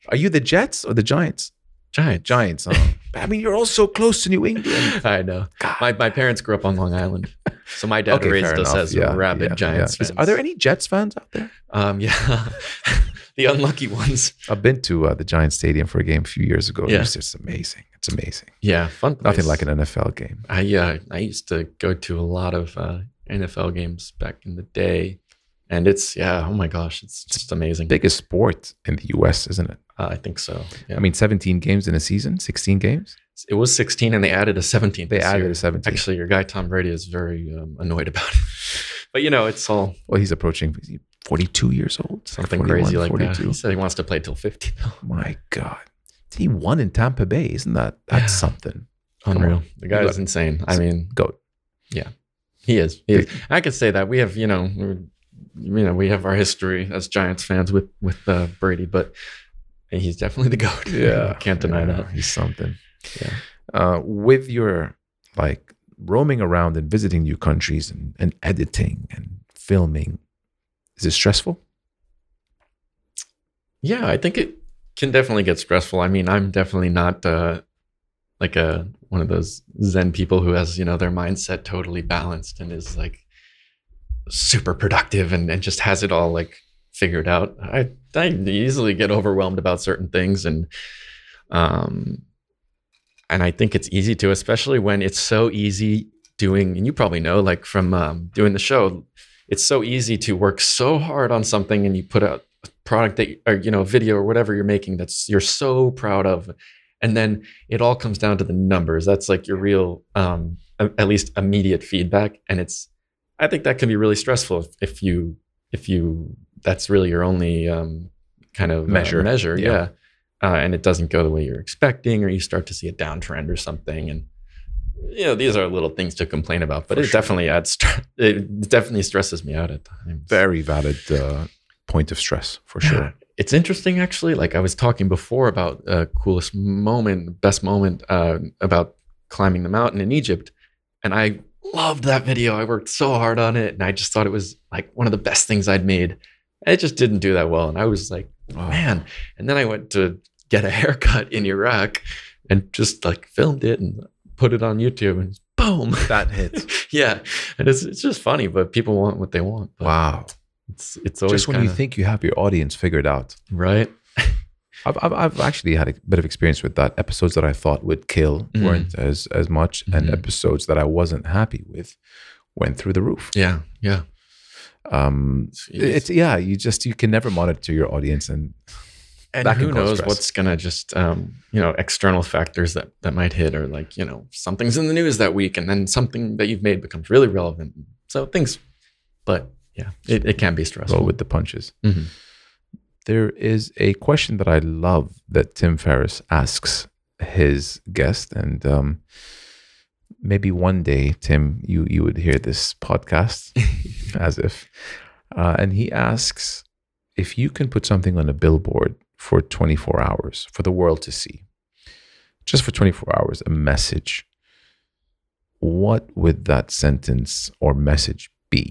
Are you the Jets or the Giants? Giant. Giants. Huh? I mean, you're all so close to New England. I know. God. My, my parents grew up on Long Island. So my dad Okay, raised us enough. as Yeah, rabid yeah, Giants yeah. Are there any Jets fans out there? Um, yeah. the unlucky ones. I've been to uh, the Giants Stadium for a game a few years ago. Yeah. It's just amazing. It's amazing. Yeah. Fun place. Nothing like an NFL game. I, uh, I used to go to a lot of uh, NFL games back in the day. And it's, yeah, oh my gosh, it's just amazing. Biggest sport in the U.S., isn't it? Uh, I think so. Yeah. I mean, 17 games in a season, 16 games. it was 16 and they added a 17th. They added year. a 17. Actually, your guy Tom Brady is very um, annoyed about it. But you know, it's all Well, he's approaching is he 42 years old. something 41, crazy like that. 42. He said he wants to play till 50. though. My God. He won in Tampa Bay. Isn't that that's Yeah. something? Unreal. The guy is insane. I mean, Goat. he is. He is. I could say that we have, you know, you know, we have our history as Giants fans with with uh, Brady, but he's definitely the goat. Yeah. Can't deny yeah, that. He's something. Yeah. Uh, with your like roaming around and visiting new countries and, and editing and filming, is it stressful? Yeah, I think it can definitely get stressful. I mean, I'm definitely not uh, like a one of those Zen people who has you know their mindset totally balanced and is like super productive and, and just has it all like figured out. I I easily get overwhelmed about certain things and um and I think it's easy to, especially when it's so easy doing. And you probably know, like from um, doing the show, it's so easy to work so hard on something and you put out a product that or you know a video or whatever you're making that's you're so proud of and then it all comes down to the numbers that's like your real um at least immediate feedback and it's i think that can be really stressful if, if you if you that's really your only um kind of uh, Measure. measure Yeah. yeah, Uh, and it doesn't go the way you're expecting or you start to see a downtrend or something and you know these are little things to complain about but For it sure. definitely adds it definitely stresses me out at times. Very valid uh, point of stress for sure. it's interesting actually like i was talking before about uh, coolest moment best moment uh, about climbing the mountain in egypt and i loved that video. I worked so hard on it and i just thought it was like one of the best things i'd made. And it just didn't do that well and i was like Oh, man. And then i went to get a haircut in iraq and just like filmed it and put it on youtube and boom that hit. yeah and it's, it's just funny but people want what they want Wow. it's, it's always Just when you kinda- think you have your audience figured out. right I've, I've, I've actually had a bit of experience with that. Episodes that I thought would kill Mhm. weren't as as much, and Mhm. episodes that I wasn't happy with went through the roof. yeah yeah Um, it's yeah, you just you can never monitor your audience, and and That who knows stress. what's gonna just um, you know external factors that that might hit or like you know something's in the news that week and then something that you've made becomes really relevant so things but yeah it, it can be stressful roll with the punches. Mhm. There is a question that I love that Tim Ferriss asks his guest, and um, maybe one day, Tim, you you would hear this podcast, as if, uh, and he asks if you can put something on a billboard for 24 hours for the world to see, just for 24 hours, a message. What would that sentence or message be?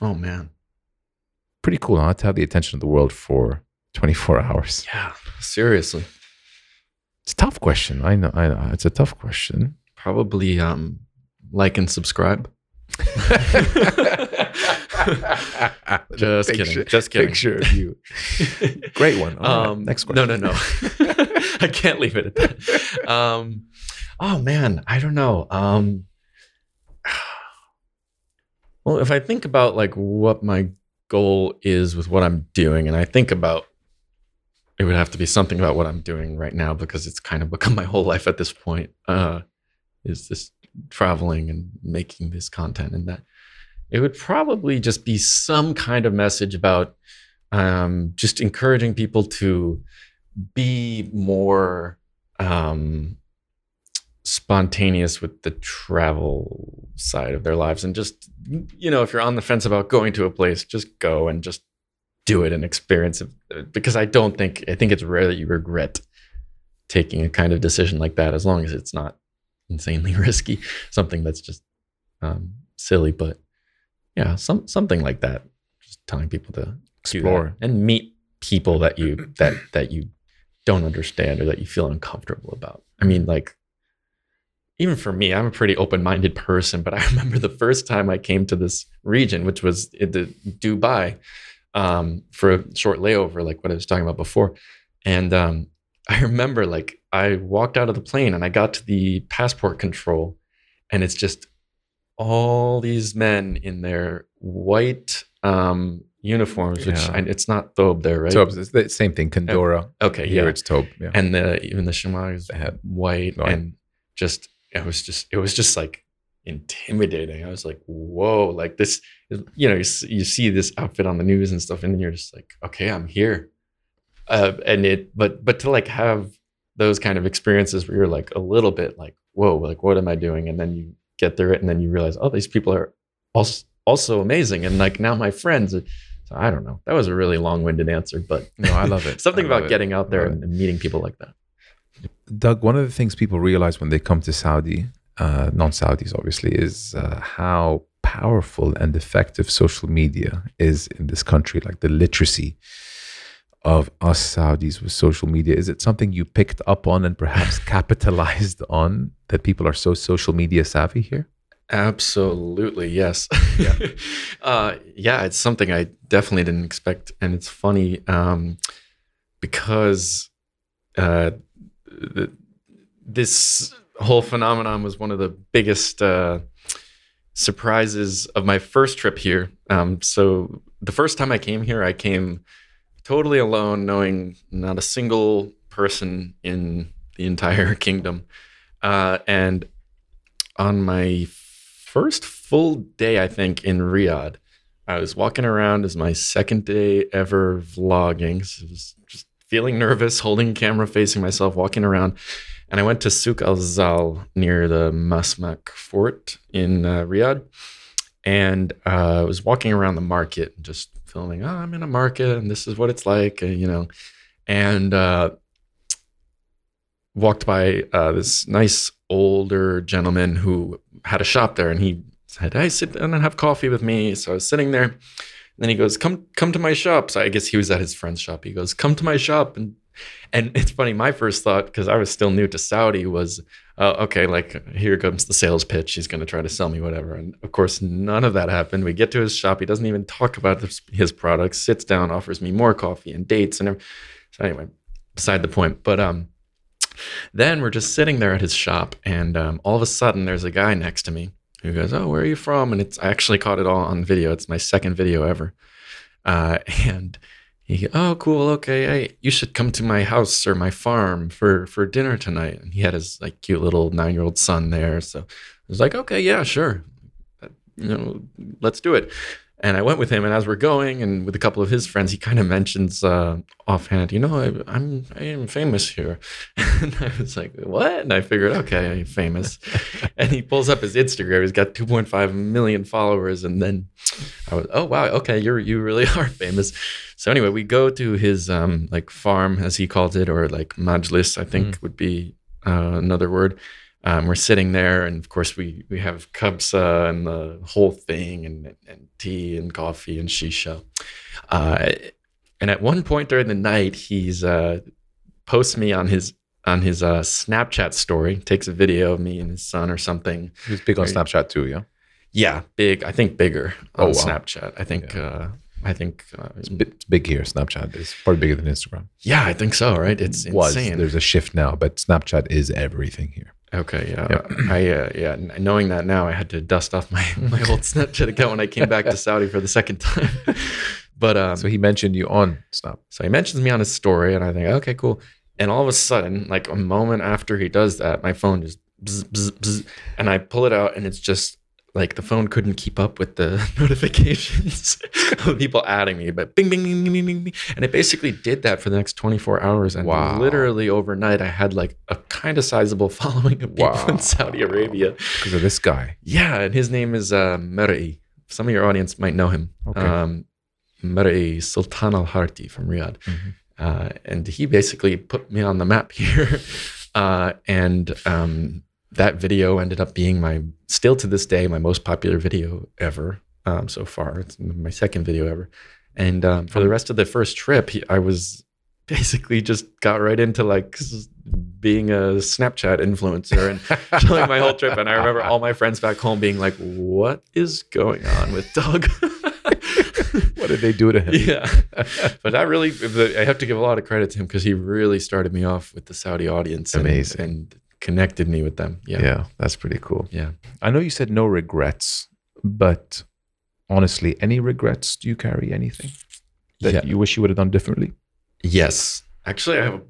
oh man pretty cool, huh? To have the attention of the world for 24 hours. yeah seriously It's a tough question. I know. I know. It's a tough question. probably um like and subscribe just Picture- kidding just kidding Picture of you. Great one. All right, um next no question. no no i can't leave it at that um oh man i don't know um well if i think about like what my goal is with what i'm doing and i think about it would have to be something about what i'm doing right now because it's kind of become my whole life at this point uh is this traveling and making this content and that it would probably just be some kind of message about um, just encouraging people to be more um, spontaneous with the travel side of their lives and just you know if you're on the fence about going to a place just go and just do it and experience it because i don't think i think it's rare that you regret taking a kind of decision like that as long as it's not insanely risky something that's just um, silly but yeah some something like that. Just telling people to Explore. and meet people that you that that you don't understand or that you feel uncomfortable about. I mean like even for me i'm a pretty open-minded person but i remember the first time i came to this region which was in the dubai um, for a short layover like what i was talking about before. And um, i remember like i walked out of the plane and i got to the passport control and it's just all these men in their white um, uniforms, which Yeah. it's not thobe there, right? Tobe, it's the same thing. Kandora. okay, Here yeah. it's Tobe. Yeah. And the even the shemagh is white and just it was just it was just like intimidating. I was like, whoa, like this, you know, you, you see this outfit on the news and stuff, and then you're just like, okay, I'm here. Uh, and it, but but to like have those kind of experiences where you're like a little bit like, whoa, like what am I doing? And then you get through it, and then you realize, oh, these people are also also amazing, and like now my friends. So I don't know. That was a really long-winded answer, but No, I love it. something love about it. getting out there and, and meeting people like that. Doug, one of the things people realize when they come to Saudi, uh, non Saudis obviously, is uh, how powerful and effective social media is in this country. Like the literacy of us Saudis with social media. Is it something you picked up on and perhaps capitalized on that people are so social media savvy here? Absolutely, yes. Yeah. uh, yeah, it's something I definitely didn't expect, and it's funny um, because uh, th- this whole phenomenon was one of the biggest uh, surprises of my first trip here. Um, so the first time I came here, I came totally alone, knowing not a single person in the entire kingdom, uh, and on my first full day, I think, in Riyadh, I was walking around as my second day ever vlogging. So I was just feeling nervous, holding camera, facing myself, walking around. And I went to Souk al Zal near the Masmak fort in uh, Riyadh. And uh, I was walking around the market, just filming, oh, I'm in a market and this is what it's like, uh, you know. And uh, walked by uh, this nice older gentleman who had a shop there, and he said, "Hey, sit down and have coffee with me." So I was sitting there, and then he goes, "Come, come to my shop." So I guess he was at his friend's shop. He goes, "Come to my shop," and and it's funny. My first thought, because I was still new to Saudi, was, uh, "Okay, like here comes the sales pitch. He's going to try to sell me whatever." And of course, none of that happened. We get to his shop. He doesn't even talk about his, products. Sits down, offers me more coffee and dates, and everything. so anyway, beside the point. But um, then we're just sitting there at his shop, and um, all of a sudden, there's a guy next to me who goes, "Oh, where are you from?" And it's I actually caught it all on video. It's my second video ever, uh, and he, oh, cool, okay, hey, you should come to my house or my farm for for dinner tonight. And he had his like cute little nine year old son there, so I was like, okay, yeah, sure, you know, let's do it. And I went with him, and as we're going, and with a couple of his friends, he kind of mentions uh, offhand, you know, I, I'm I am famous here, and I was like, what? And I figured, okay, I'm famous. and he pulls up his Instagram. He's got 2.5 million followers, and then I was, oh wow, okay, you're you really are famous. So anyway, we go to his um, like farm, as he calls it, or like majlis, I think would be uh, another word. Um, we're sitting there, and of course, we we have kabsa and the whole thing, and, and tea and coffee and shisha. Uh, and at one point during the night, he's uh, posts me on his on his uh, Snapchat story, takes a video of me and his son or something. He's big on Snapchat too, yeah. Yeah, big. I think bigger on Oh, wow. Snapchat. I think. Uh, I think. Uh, It's, bi- it's big here. Snapchat is probably bigger than Instagram. yeah, I think so. Right? It's Was insane. there's a shift now, but Snapchat is everything here. Okay, yeah, I uh, yeah. Knowing that now, I had to dust off my my old Snapchat account when I came back to Saudi for the second time. but um, So he mentioned you on Snap. so he mentions me on his story, and I think, okay, cool. And all of a sudden, like a moment after he does that, my phone just bzz, bzz, bzz, and I pull it out, and it's just like the phone couldn't keep up with the notifications of people adding me, but bing, bing, bing, bing, bing, bing. And it basically did that for the next 24 hours. And Wow. literally overnight, I had like a kind of sizable following of people Wow. in Saudi Arabia. Because of this guy. Yeah, and his name is uh, Mar'i. Some of your audience might know him. Okay. Um, Mar'i Sultan Al Harti from Riyadh. Mhm. Uh, and he basically put me on the map here. Uh, and um, that video ended up being my, still to this day, my most popular video ever um, so far. It's my second video ever. And um, for the rest of the first trip, he, I was basically just got right into like being a Snapchat influencer and showing my whole trip. And I remember all my friends back home being like, "What is going on with Doug?" What did they do to him? yeah, but I really, I have to give a lot of credit to him because he really started me off with the Saudi audience. And, Amazing. and connected me with them. Yeah. Yeah, that's pretty cool. yeah. I know you said no regrets, but honestly, any regrets? Do you carry anything that Yeah. you wish you would have done differently? Yes, actually, I have. A,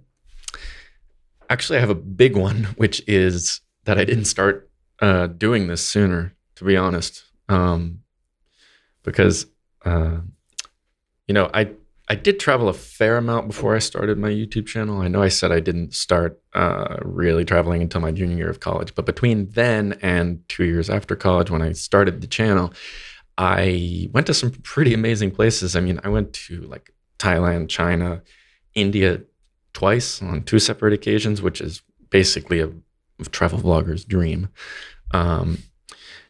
actually, I have a big one, which is that I didn't start uh, doing this sooner. To be honest, um, because uh, you know, I I did travel a fair amount before I started my YouTube channel. I know I said I didn't start uh, really traveling until my junior year of college, but between then and two years after college, when I started the channel, I went to some pretty amazing places. I mean, I went to like Thailand, China, India twice on two separate occasions, which is basically a travel vlogger's dream. Um,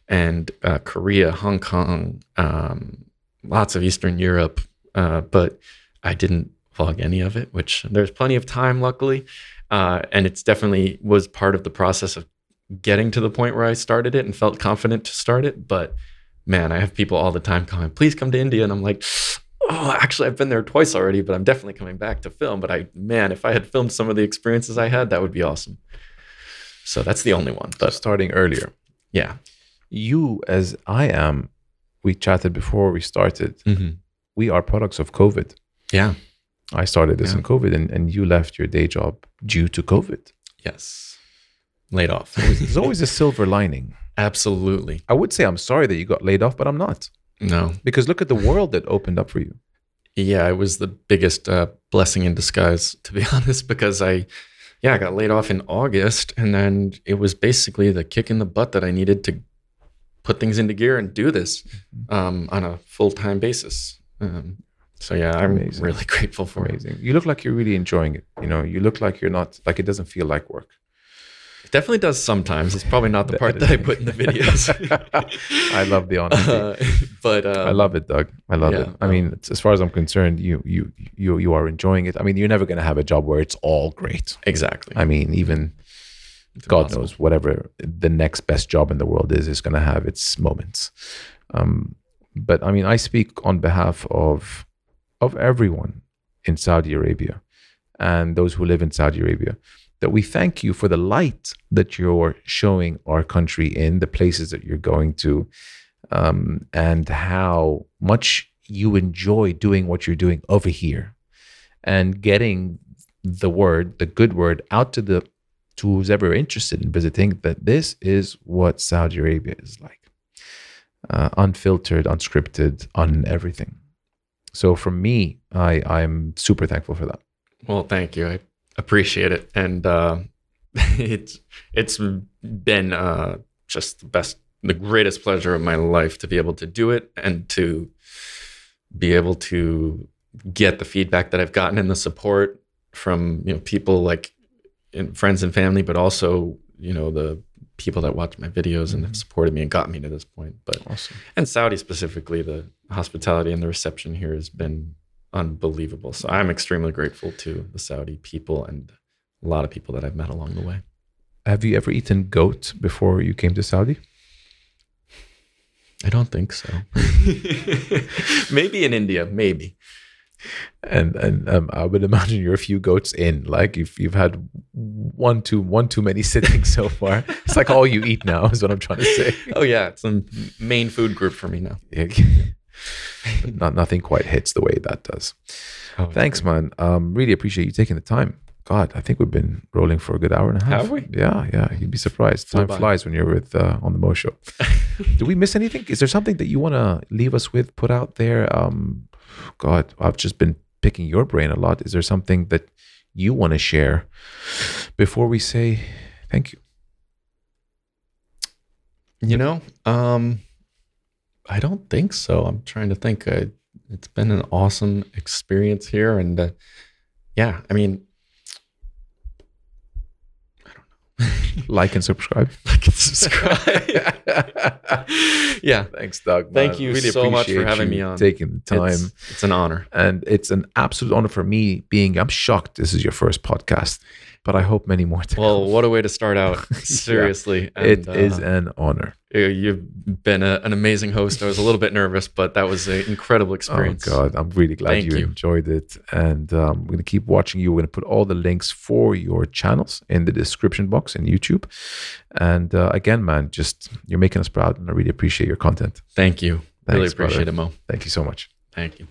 and uh, Korea, Hong Kong, um, lots of Eastern Europe, uh, but I didn't vlog any of it, which there's plenty of time, luckily. Uh, and it's definitely was part of the process of getting to the point where I started it and felt confident to start it. But man, I have people all the time coming, please come to India. And I'm like, oh, actually, I've been there twice already, but I'm definitely coming back to film. But I, man, if I had filmed some of the experiences I had, that would be awesome. So that's the only one. But But starting earlier, yeah. you as I am, we chatted before we started. We are products of COVID. Yeah. I started this Yeah. in COVID, and, and you left your day job due to COVID. Yes. Laid off. There's always a silver lining. Absolutely. I would say I'm sorry that you got laid off, but I'm not No. because look at the world that opened up for you. Yeah, it was the biggest uh, blessing in disguise, to be honest, because I, yeah, I got laid off in August, and then it was basically the kick in the butt that I needed to put things into gear and do this um, on a full time basis. Um, so yeah, I'm Amazing. really grateful for it. Amazing. You look like you're really enjoying it. You know, you look like you're not like it doesn't feel like work. It definitely does sometimes. It's probably not the, part that I put in the videos. I love the honesty. Uh, but uh, I love it, Doug. I love it. I um, mean, as far as I'm concerned, you you you you are enjoying it. I mean, you're never going to have a job where it's all great. exactly. I mean, even It's God impossible. knows whatever the next best job in the world is is going to have its moments. Um, but I mean, I speak on behalf of of everyone in Saudi Arabia and those who live in Saudi Arabia that we thank you for the light that you're showing our country in the places that you're going to um, and how much you enjoy doing what you're doing over here and getting the word, the good word, out to the to who's ever interested in visiting that this is what Saudi Arabia is like, uh, unfiltered, unscripted, on everything. So for me, I I'm super thankful for that. Well, thank you. I appreciate it, and uh, it's it's been uh, just the best, the greatest pleasure of my life to be able to do it and to be able to get the feedback that I've gotten and the support from you know people like friends and family, but also you know the people that watch my videos and have mm-hmm. supported me and got me to this point. But Awesome. and Saudi specifically, the hospitality and the reception here has been unbelievable. So I'm extremely grateful to the Saudi people and a lot of people that I've met along the way. Have you ever eaten goat before you came to Saudi? I don't think so. maybe in India, maybe. And and um, I would imagine you're a few goats in. Like if you've had one too one too many sittings so far, it's like all you eat now is what I'm trying to say. Oh yeah, it's a main food group for me now. Yeah. Not nothing quite hits the way that does. Oh, Thanks, man. Um, really appreciate you taking the time. God, I think we've been rolling for a good hour and a half. Have we? Yeah, yeah. You'd be surprised. Time flies when you're with uh, on the Mo Show. Do we miss anything? Is there something that you want to leave us with? Put out there? Um, God, I've just been picking your brain a lot. Is there something that you want to share before we say thank you? You know, um, I don't think so. I'm trying to think. Uh, it's been an awesome experience here, and uh, yeah, I mean, Like and subscribe. like and subscribe. yeah, Thanks, Doug. Thank man. you so much for having me on. Taking the time. it's, it's an honor. and it's an absolute honor for me being i'm shocked this is your first podcast but i hope many more to Well, come. what a way to start out. Seriously, It And, is uh, an honor You've been a, an amazing host. I was a little bit nervous, but that was an incredible experience. oh god i'm really glad you, you. enjoyed it and um, we're going to keep watching you we're going to put all the links for your channels in the description box in youtube and uh, again man just you're making us proud and i really appreciate your content Thank you. really Thanks, brother. appreciate it, Mo. thank you so much Thank you.